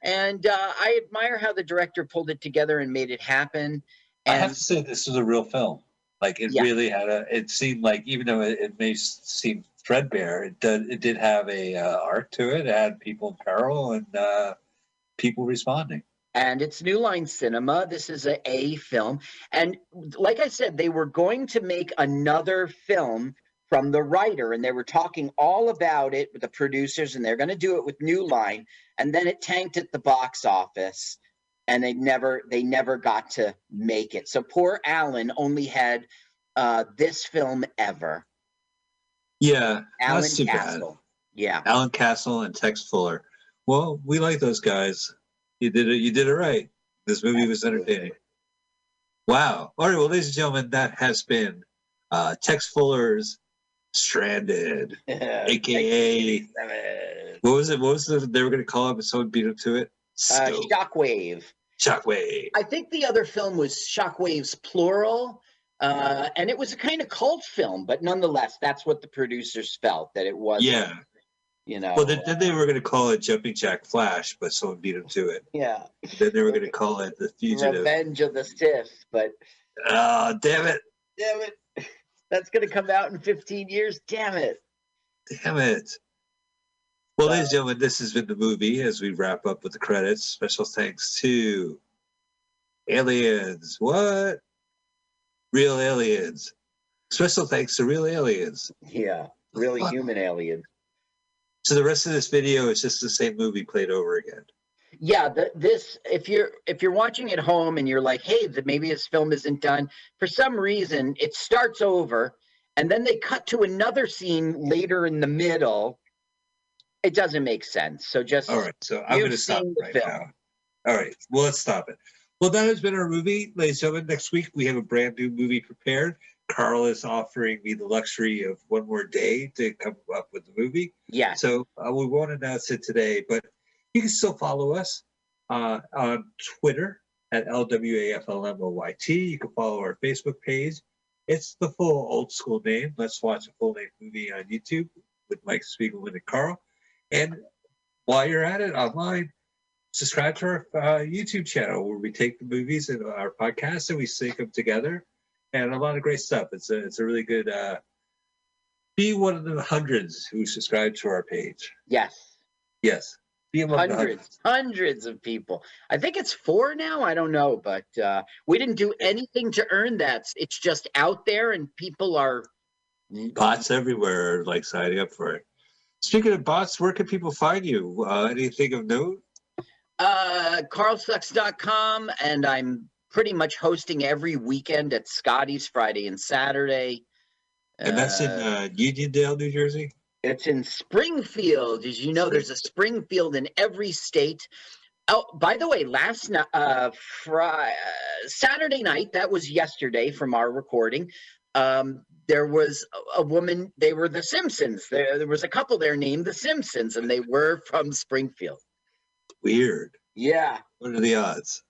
and uh, I admire how the director pulled it together and made it happen. And I have to say, this was a real film. Like it Yeah. really had a. It seemed like even though it, it may seem threadbare, it did. It did have a uh, arc to it. It had people in peril and uh, people responding. and it's New Line Cinema. This is a A film, and like I said, they were going to make another film from the writer, and they were talking all about it with the producers, and they're going to do it with New Line, and then it tanked at the box office, and they never they never got to make it. So poor Alan only had uh, this film ever. Yeah, Alan that's too bad. Castle. Yeah. Alan Castle and Tex Fuller. Well, we like those guys. You did it. You did it right. This movie was entertaining. Wow. All right. Well, ladies and gentlemen, that has been uh, Tex Fuller's Stranded, aka what was it? What was the they were going to call it? But someone beat him to it. Uh, Shockwave. Shockwave. I think the other film was Shockwave's plural, uh, and it was a kind of cult film, but nonetheless, that's what the producers felt that it was. Yeah. you know. Well, then, then they were going to call it Jumping Jack Flash, but someone beat them to it. yeah, Then they were going to call it The Fugitive. Revenge of the Sith, but Oh, damn it. damn it, that's gonna come out in 15 years. Damn it. Damn it. Well, ladies and gentlemen, this has been the movie as we wrap up with the credits. Special thanks to Aliens. What? Real Aliens. Special thanks to Real Aliens. Yeah, really Fuck. human alien. So the rest of this video is just the same movie played over again. Yeah, the, this if you're if you're watching at home and you're like, hey, the, maybe this film isn't done for some reason, it starts over, and then they cut to another scene later in the middle. It doesn't make sense. So just All right, so I'm going to stop right film. now. All right, well, let's stop it. Well, that has been our movie, ladies and gentlemen. Next week, we have a brand new movie prepared. Carl is offering me the luxury of one more day to come up with the movie. Yeah. So uh, we won't announce it today, but you can still follow us uh, on Twitter at LWAFLMOYT. You can follow our Facebook page. It's the full old school name. Let's watch a full length movie on YouTube with Mike Spiegelman and Carl. And while you're at it online, subscribe to our uh, YouTube channel where we take the movies and our podcasts and we sync them together. And a lot of great stuff. It's a it's a really good. Uh, be one of the hundreds who subscribe to our page. yes, Yes. Be among the hundreds, hundreds of people. I think it's four now. I don't know, but uh, we didn't do anything to earn that. It's just out there, and people are. Bots everywhere are like signing up for it. Speaking of bots, where can people find you? Uh, anything of note? Uh, carlsucks.com, and I'm pretty much hosting every weekend at Scotty's Friday and Saturday. And that's in Uh, uh, Uniondale, New Jersey. It's in Springfield. Did you know there's a Springfield in every state? Oh, by the way, last night, uh, Friday, Saturday night, that was yesterday from our recording. Um, there was a, a woman. They were the Simpsons. There, there was a couple there named the Simpsons, and they were from Springfield. Weird. Yeah, What are the odds?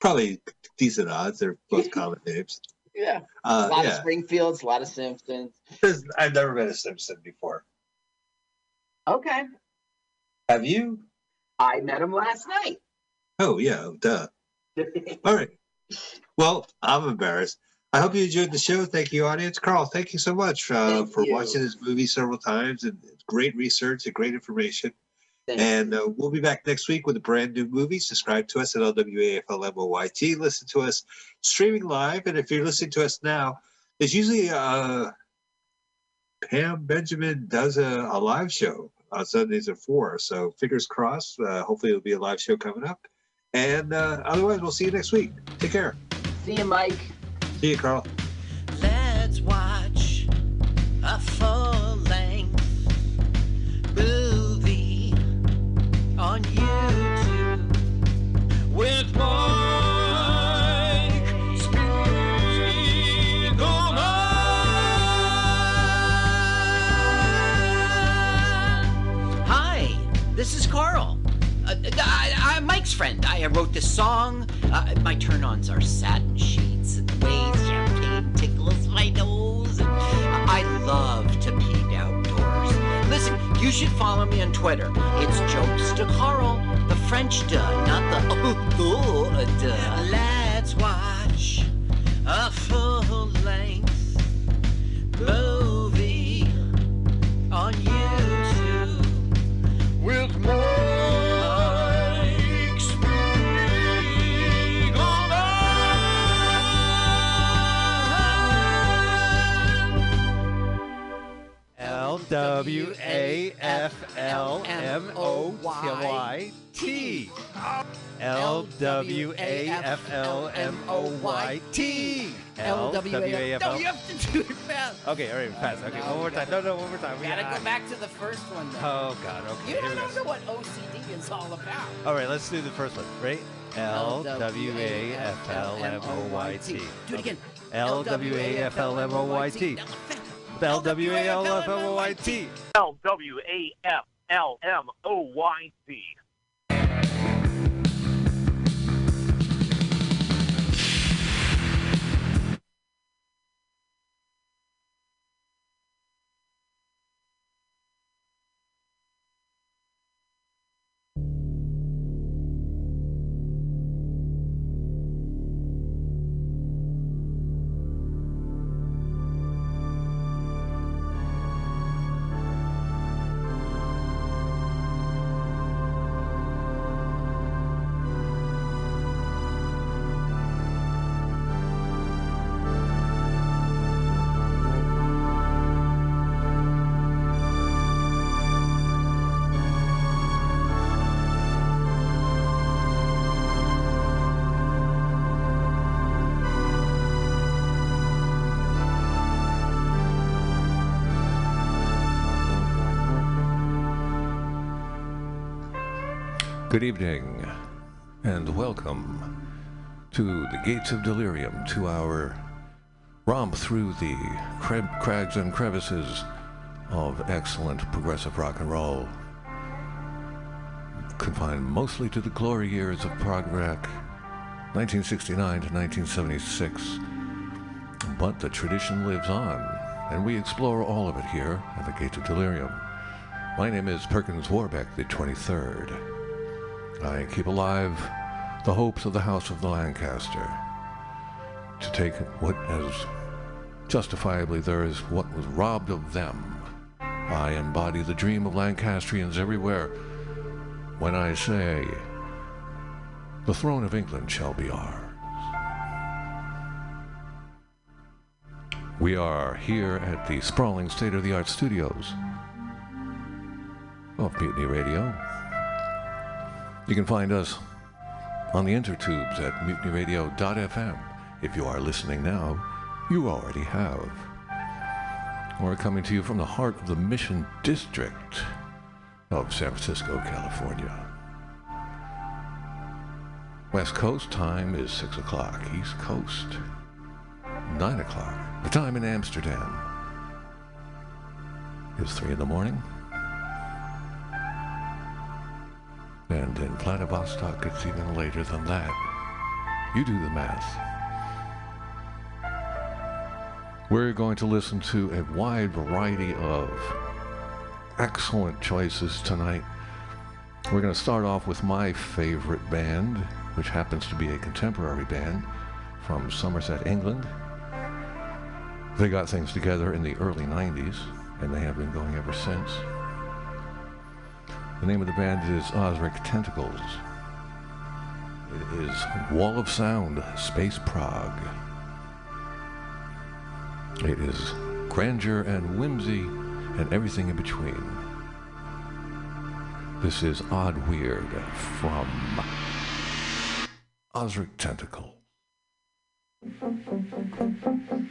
Probably decent odds. They're both common names. yeah. Uh, a lot of. Springfields, a lot of Simpsons. I've never met a Simpson before. Okay, Have you? I met him last night. Oh yeah, duh. All right. Well, I'm embarrassed. I hope you enjoyed the show. Thank you, audience. Carl, thank you so much uh, for you. watching this movie several times and great research and great information. Thank And uh, we'll be back next week with a brand new movie. Subscribe to us at LWAFLMOYT. Listen to us streaming live. And if you're listening to us now, there's usually uh, Pam Benjamin does a, a live show on Sundays at 4. So fingers crossed. Uh, hopefully, it'll be a live show coming up. And uh, otherwise, we'll see you next week. Take care. See you, Mike. See you, Carl. Let's watch a full length movie on YouTube with Mike Spiegelman. Hi, this is Carl. Uh, I, I'm Mike's friend. I wrote this song. Uh, my turn ons are satin sheets and the way champagne tickles my nose. I love to peek outdoors. Listen, you should follow me on Twitter. It's Jokes to Carl, the French duh, not the oh, oh duh. Let's watch a full length movie on YouTube with Mike W A F L M O Y T. L W A F L M O Y T. L W A F No, you have to do it fast. Okay, all right, fast. Okay, one more time. No, no, one more time. We Gotta go back to the first one. Though. Oh God. Okay. you don't know what OCD is all about. All right, let's do the first one. Ready? L W A F L M O Y T. Do it again. L W A F L M O Y T. L W A L F M O Y T. L W A F L M O Y C. Good evening, and welcome to the Gates of Delirium, to our romp through the crags and crevices of excellent progressive rock and roll. Confined mostly to the glory years of prog rock, 1969 to 1976. But the tradition lives on, and we explore all of it here at the Gates of Delirium. My name is Perkins Warbeck, the 23rd. I keep alive the hopes of the House of the Lancaster. To take what as justifiably theirs, what was robbed of them. I embody the dream of Lancastrians everywhere when I say, the throne of England shall be ours. We are here at the sprawling state of the art studios of Mutiny Radio. You can find us on the intertubes at mutinyradio.fm. If you are listening now, you already have. We're coming to you from the heart of the Mission District of San Francisco, California. West Coast time is 6 o'clock. East Coast, 9 o'clock. The time in Amsterdam is 3 in the morning. And in Vladivostok, it's even later than that. You do the math. We're going to listen to a wide variety of excellent choices tonight. We're going to start off with my favorite band, which happens to be a contemporary band from Somerset, England. They got things together in the early 90s, and they have been going ever since. The name of the band is Ozric Tentacles. It is Wall of Sound, Space Prog. It is grandeur and whimsy and everything in between. This is Odd Weird from Ozric Tentacle.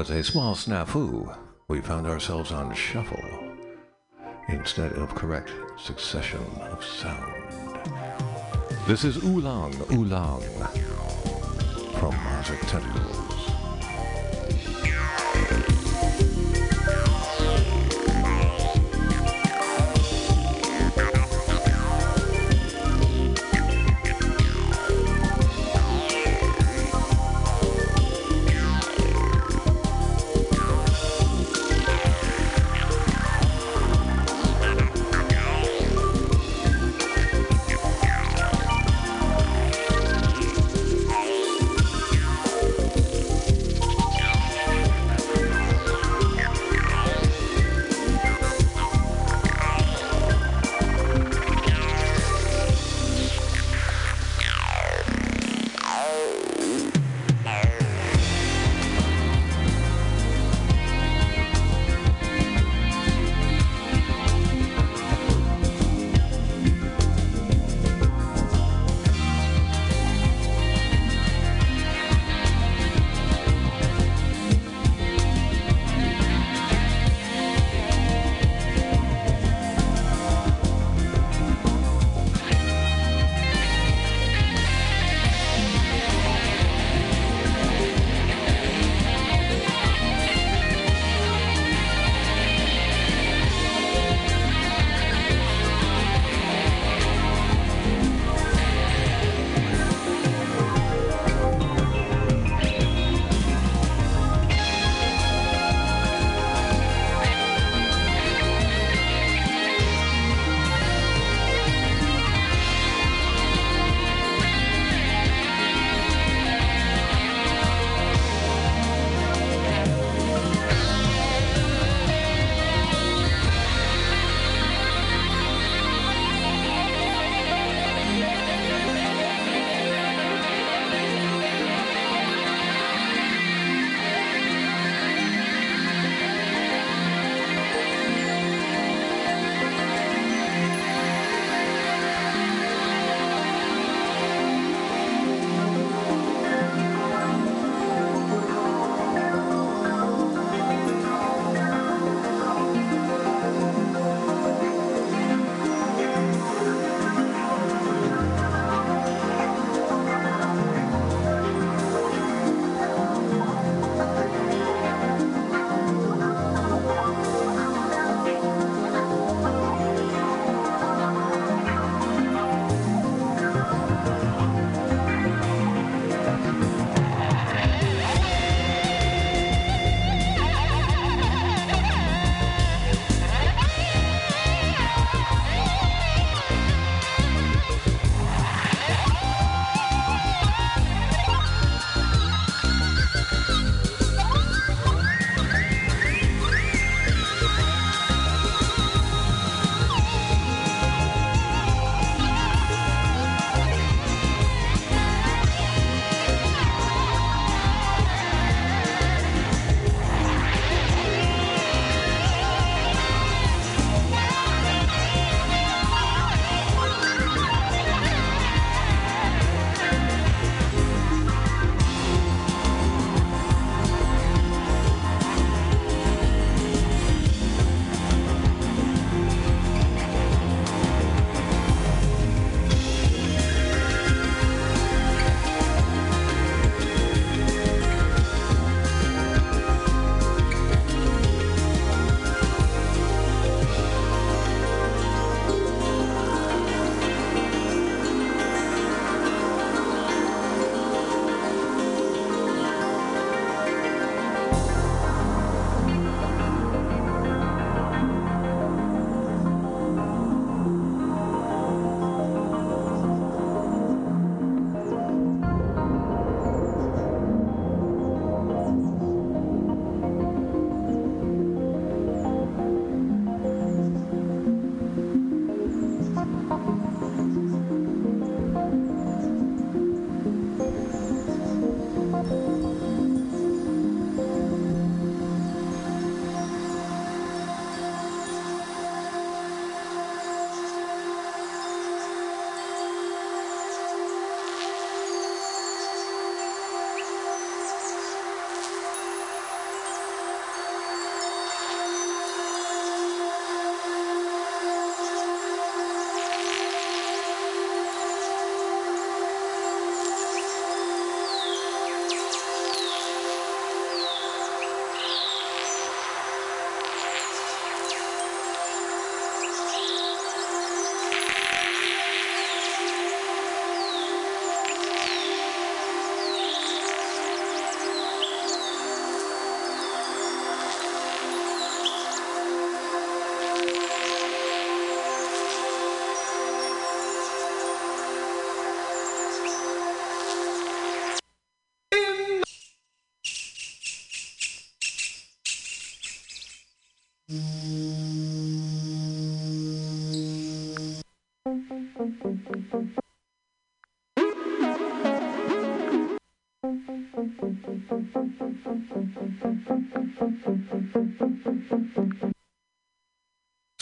was a small snafu. We found ourselves on shuffle instead of correct succession of sound. This is Oolong Oolong from Ozric Tentacles.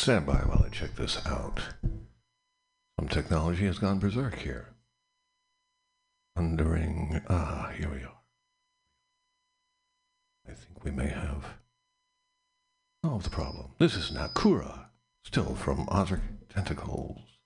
Stand by while I check this out. Some technology has gone berserk here. Wondering. Ah, here we are. I think we may have solved the problem. This is Nakura, still from Ozric Tentacles.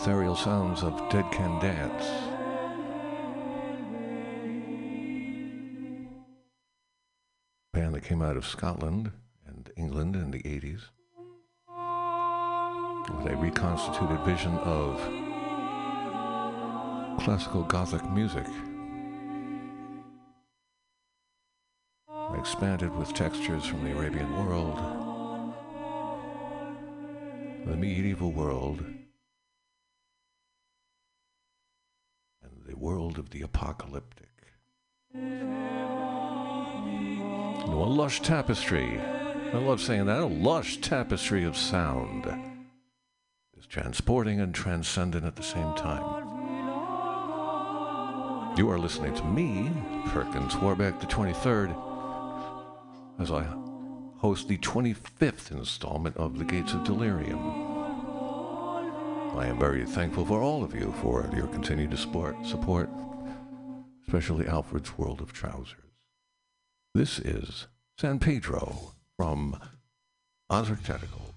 Ethereal sounds of Dead Can Dance. Band that came out of Scotland and England in the 80s with a reconstituted vision of classical Gothic music. Expanded with textures from the Arabian world, the medieval world, and the world the apocalyptic. A lush tapestry. I love saying that. A lush tapestry of sound is transporting and transcendent at the same time. You are listening to me, Perkins Warbeck, the 23rd, as I host the 25th installment of The Gates of Delirium. I am very thankful for all of you for your continued support especially Alfred's World of Trousers. This is San Pedro from Ozric Tentacles.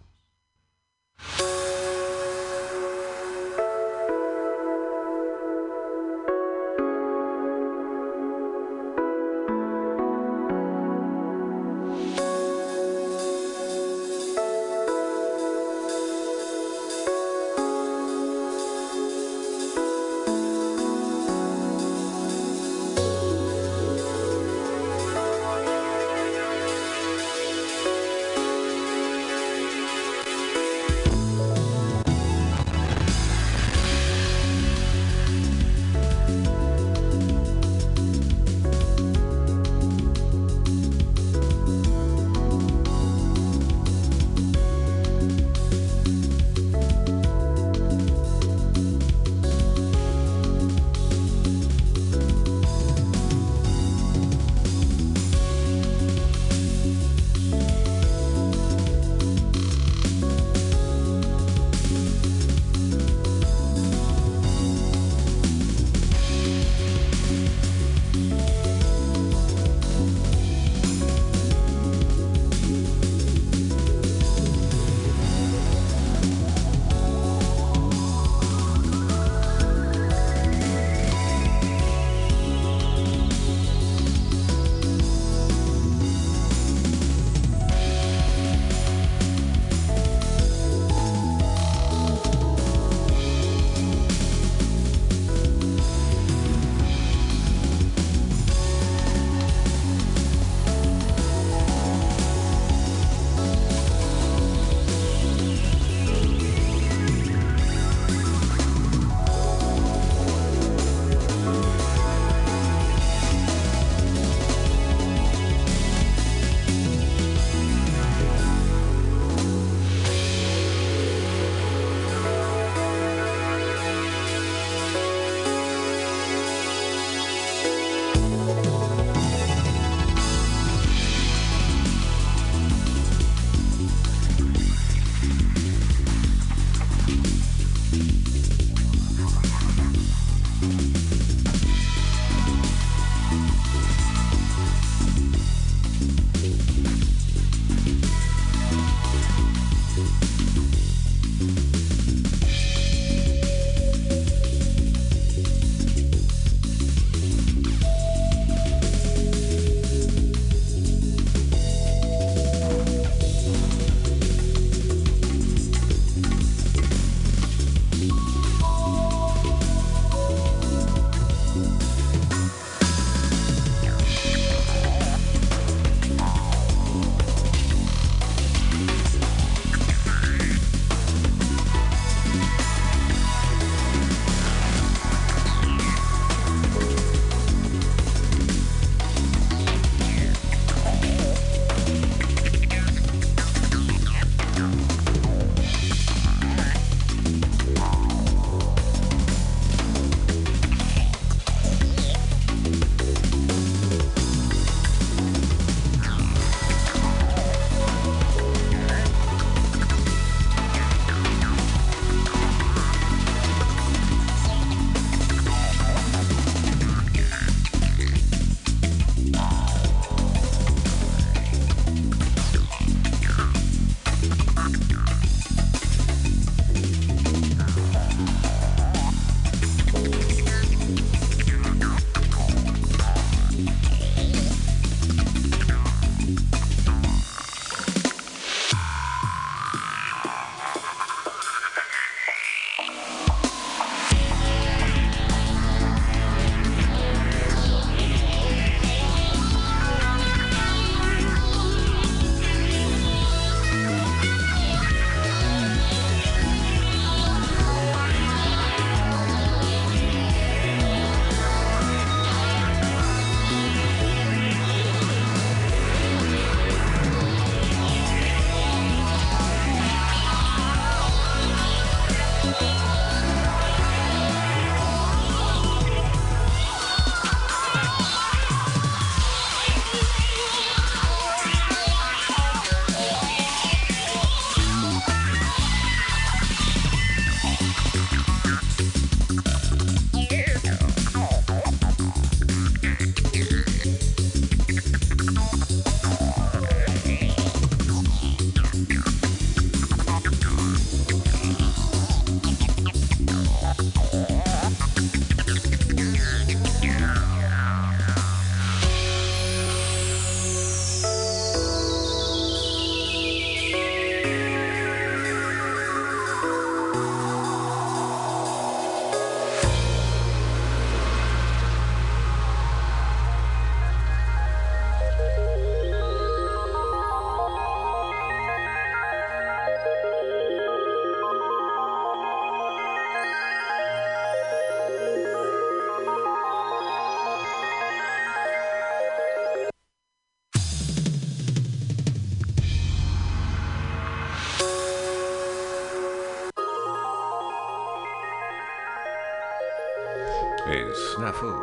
Snafu.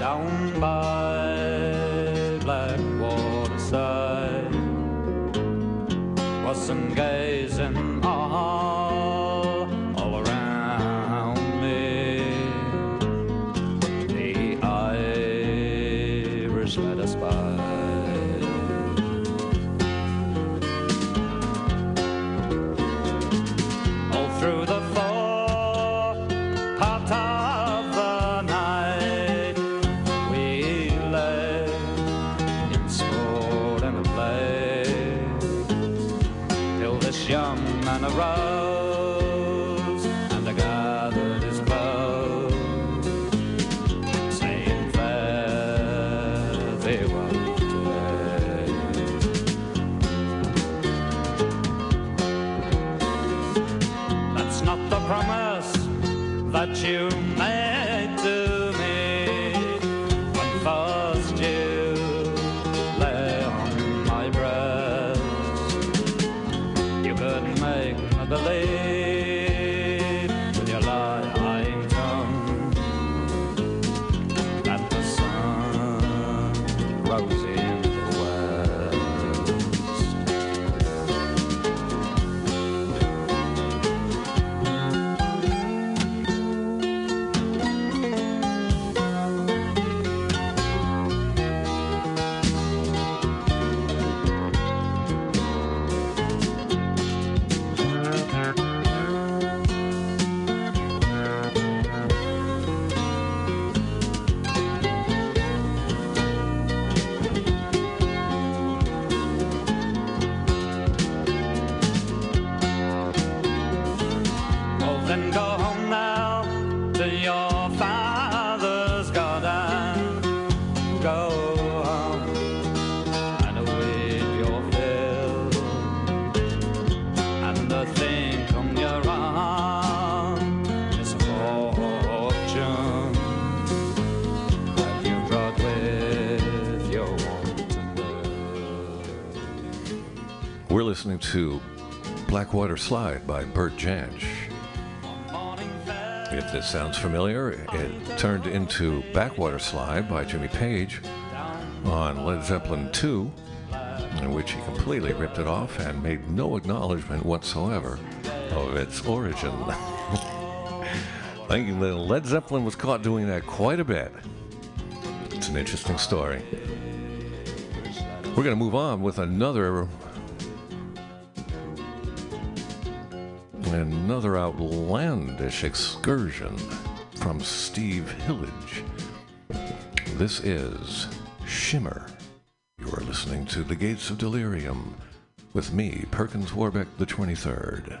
Down by to Blackwaterside by Bert Jansch. If this sounds familiar, it turned into Backwater Slide by Jimmy Page on Led Zeppelin 2, in which he completely ripped it off and made no acknowledgement whatsoever of its origin. I think Led Zeppelin was caught doing that quite a bit. It's an interesting story. We're going to move on with another another outlandish excursion from Steve Hillage. This is Shimmer. You are listening to The Gates of Delirium with me, Perkins Warbeck the 23rd.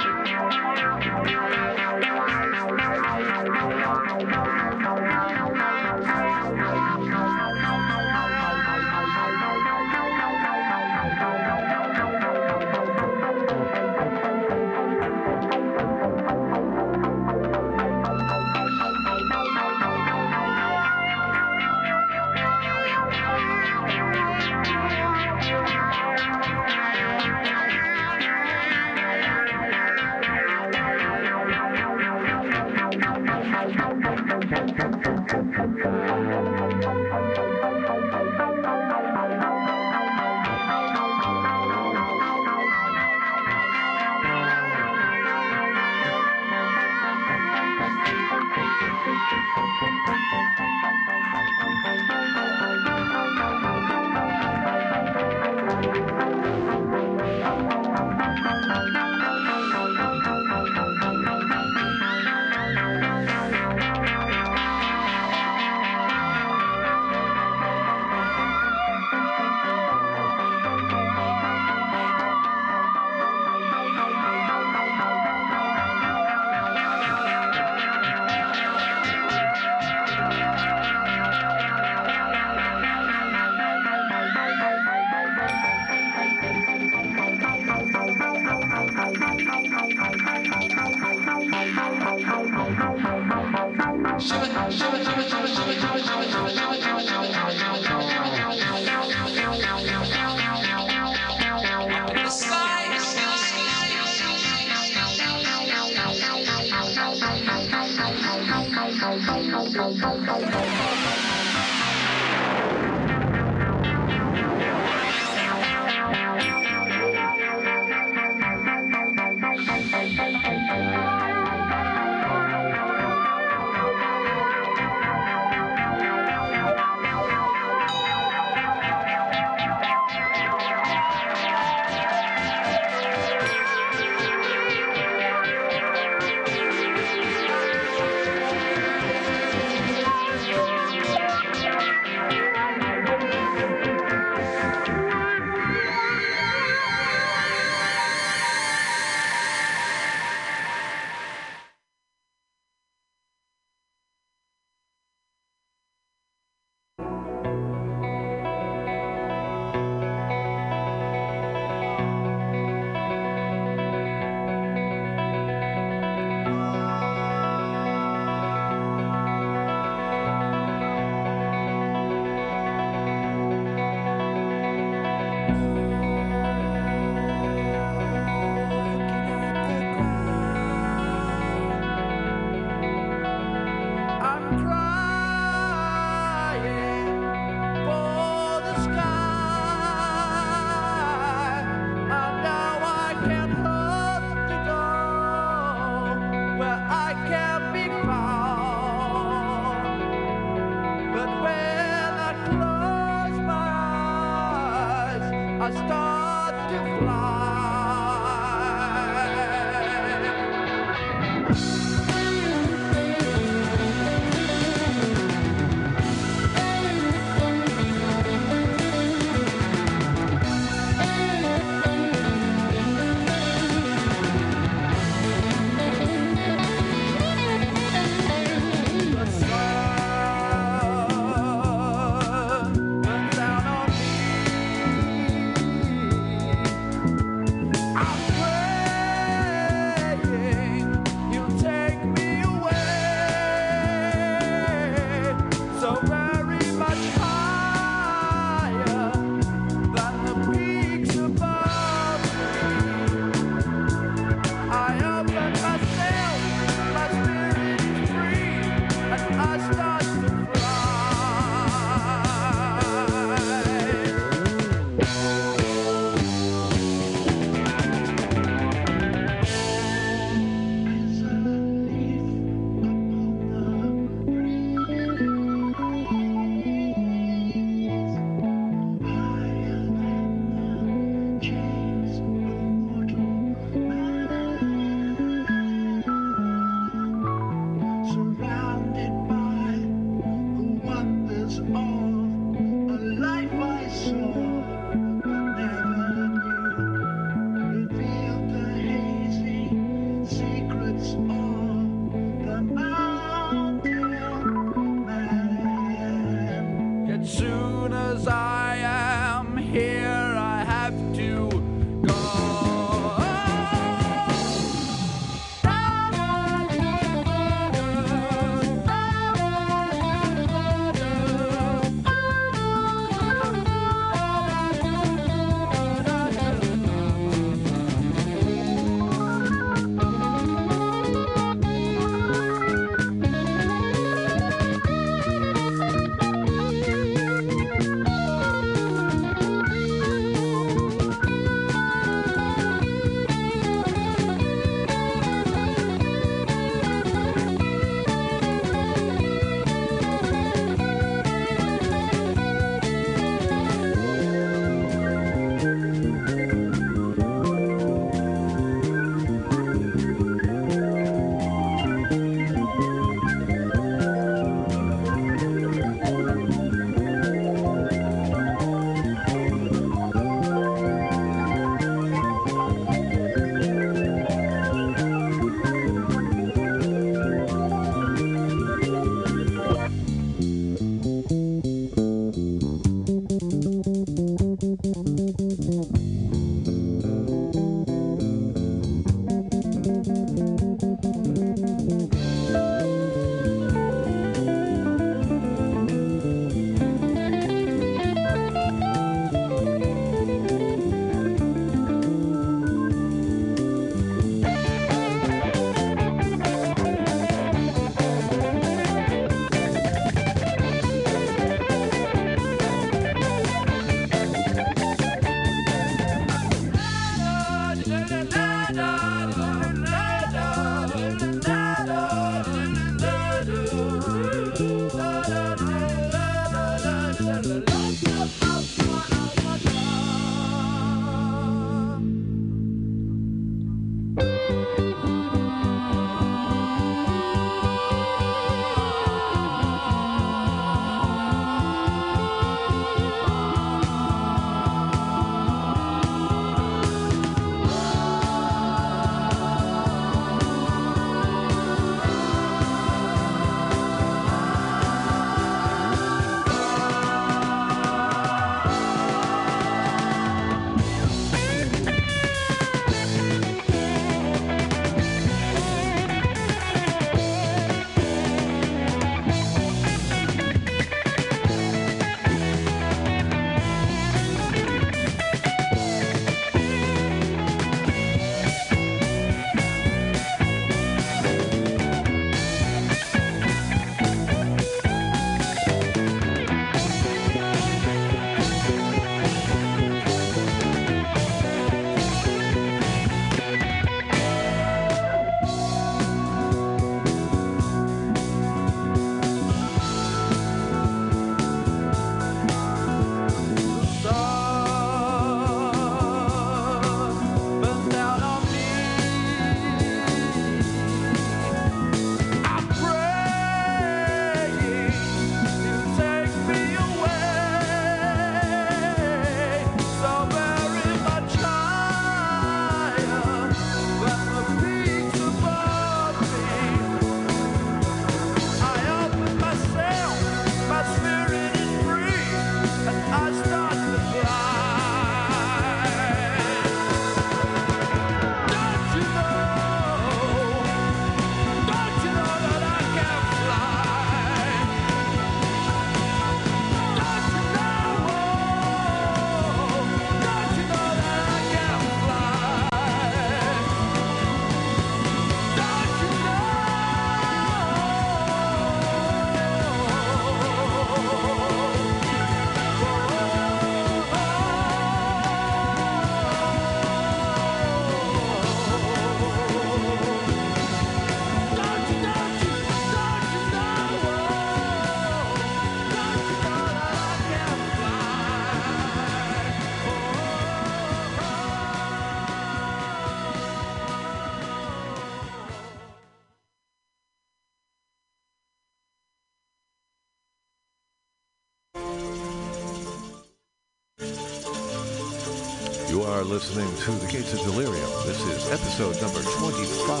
to The Gates of Delirium. This is episode number 25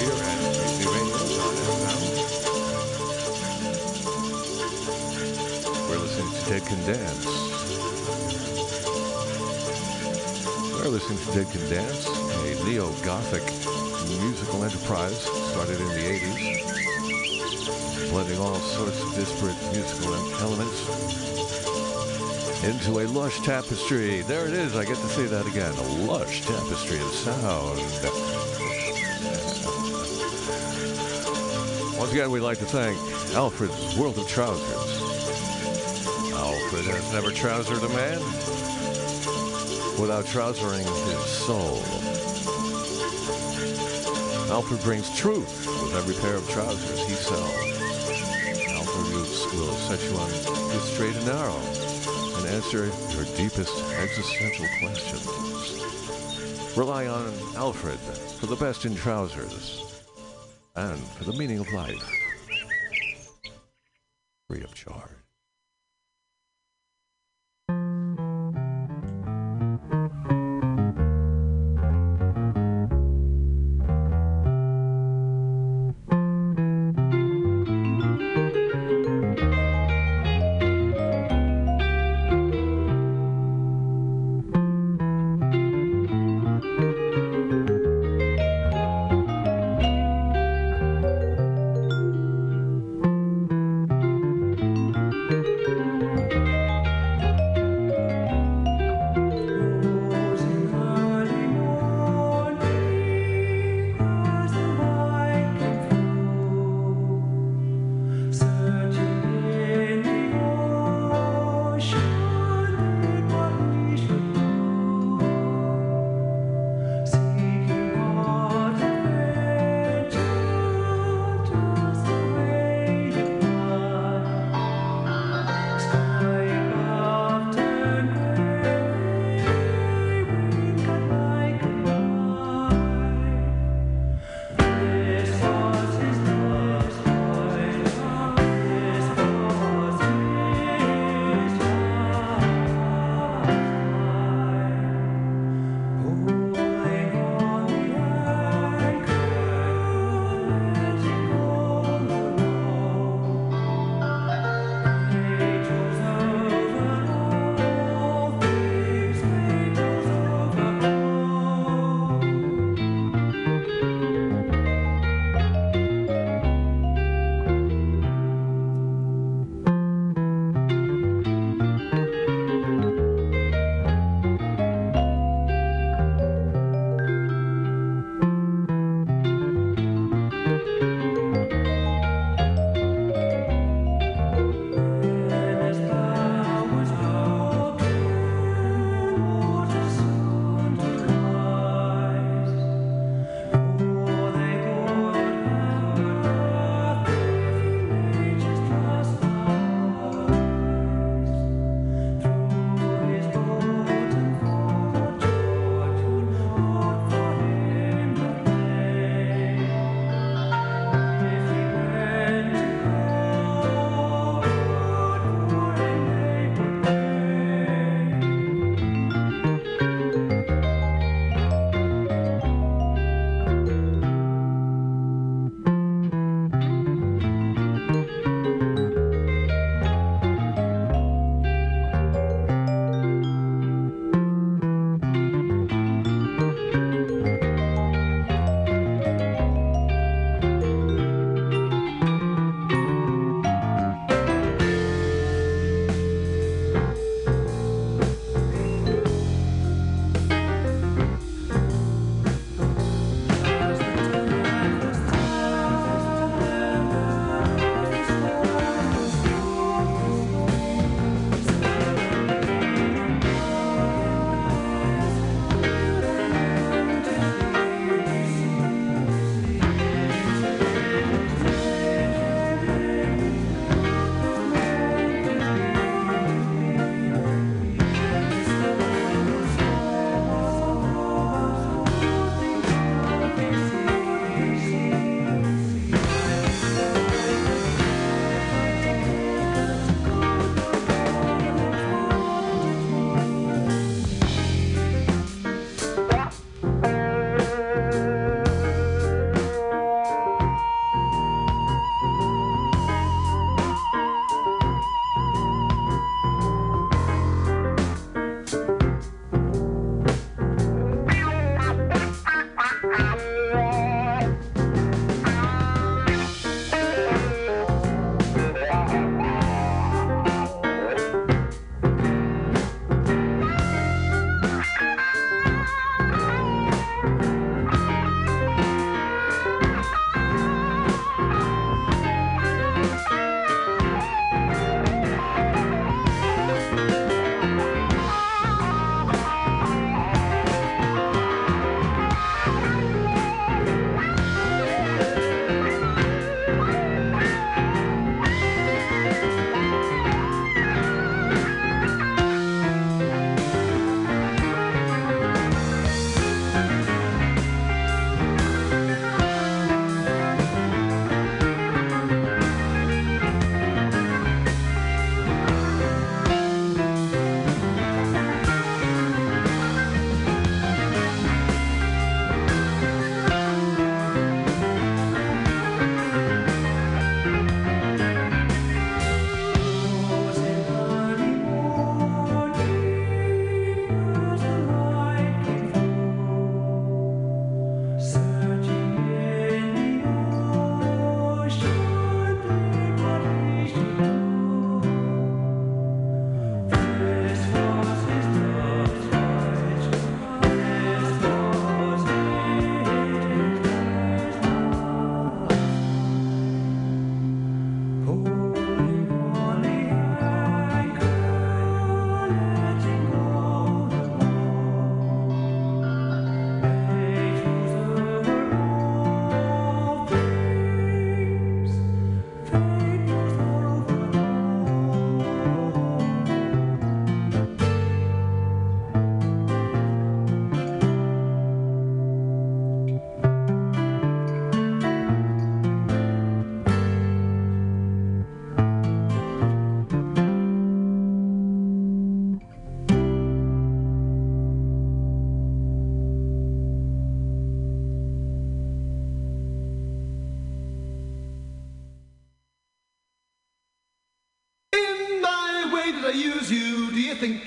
here at. We're listening to Dead Can Dance. We're listening to Dead Can Dance, a neo-gothic musical enterprise started in the 80s, blending all sorts of disparate musical elements into a lush tapestry. There it is. I get to say that again. A lush tapestry of sound. Once again, we'd like to thank Alfred's World of Trousers. Alfred has never trousered a man without trousering his soul. Alfred brings truth with every pair of trousers he sells. Alfred will set you on the straight and narrow answer your deepest existential questions. Rely on Alfred for the best in trousers and for the meaning of life.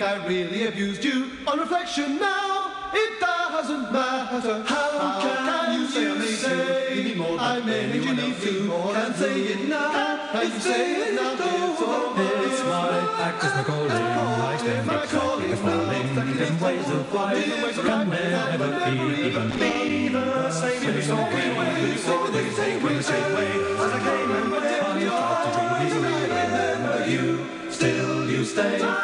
I really abused you. On reflection now, it doesn't matter. How, How can, can, you say, you say, you more I made you need to? Can't say it now. can you say it now? It's over. It's my act is my calling. I stand my calling. It's falling. Ways of life can never be even. Be the same. It's all we will. It's all they say. We're the same way. As I came and went, I tried to dream. Remember you. Still you stay.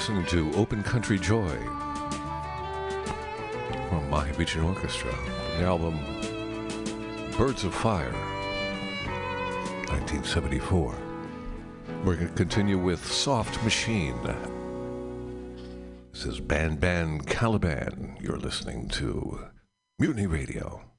Listening to Open Country Joy from Mahavishnu Orchestra, the album Birds of Fire, 1974. We're going to continue with Soft Machine. This is Ban Ban Caliban. You're listening to Mutiny Radio.fm.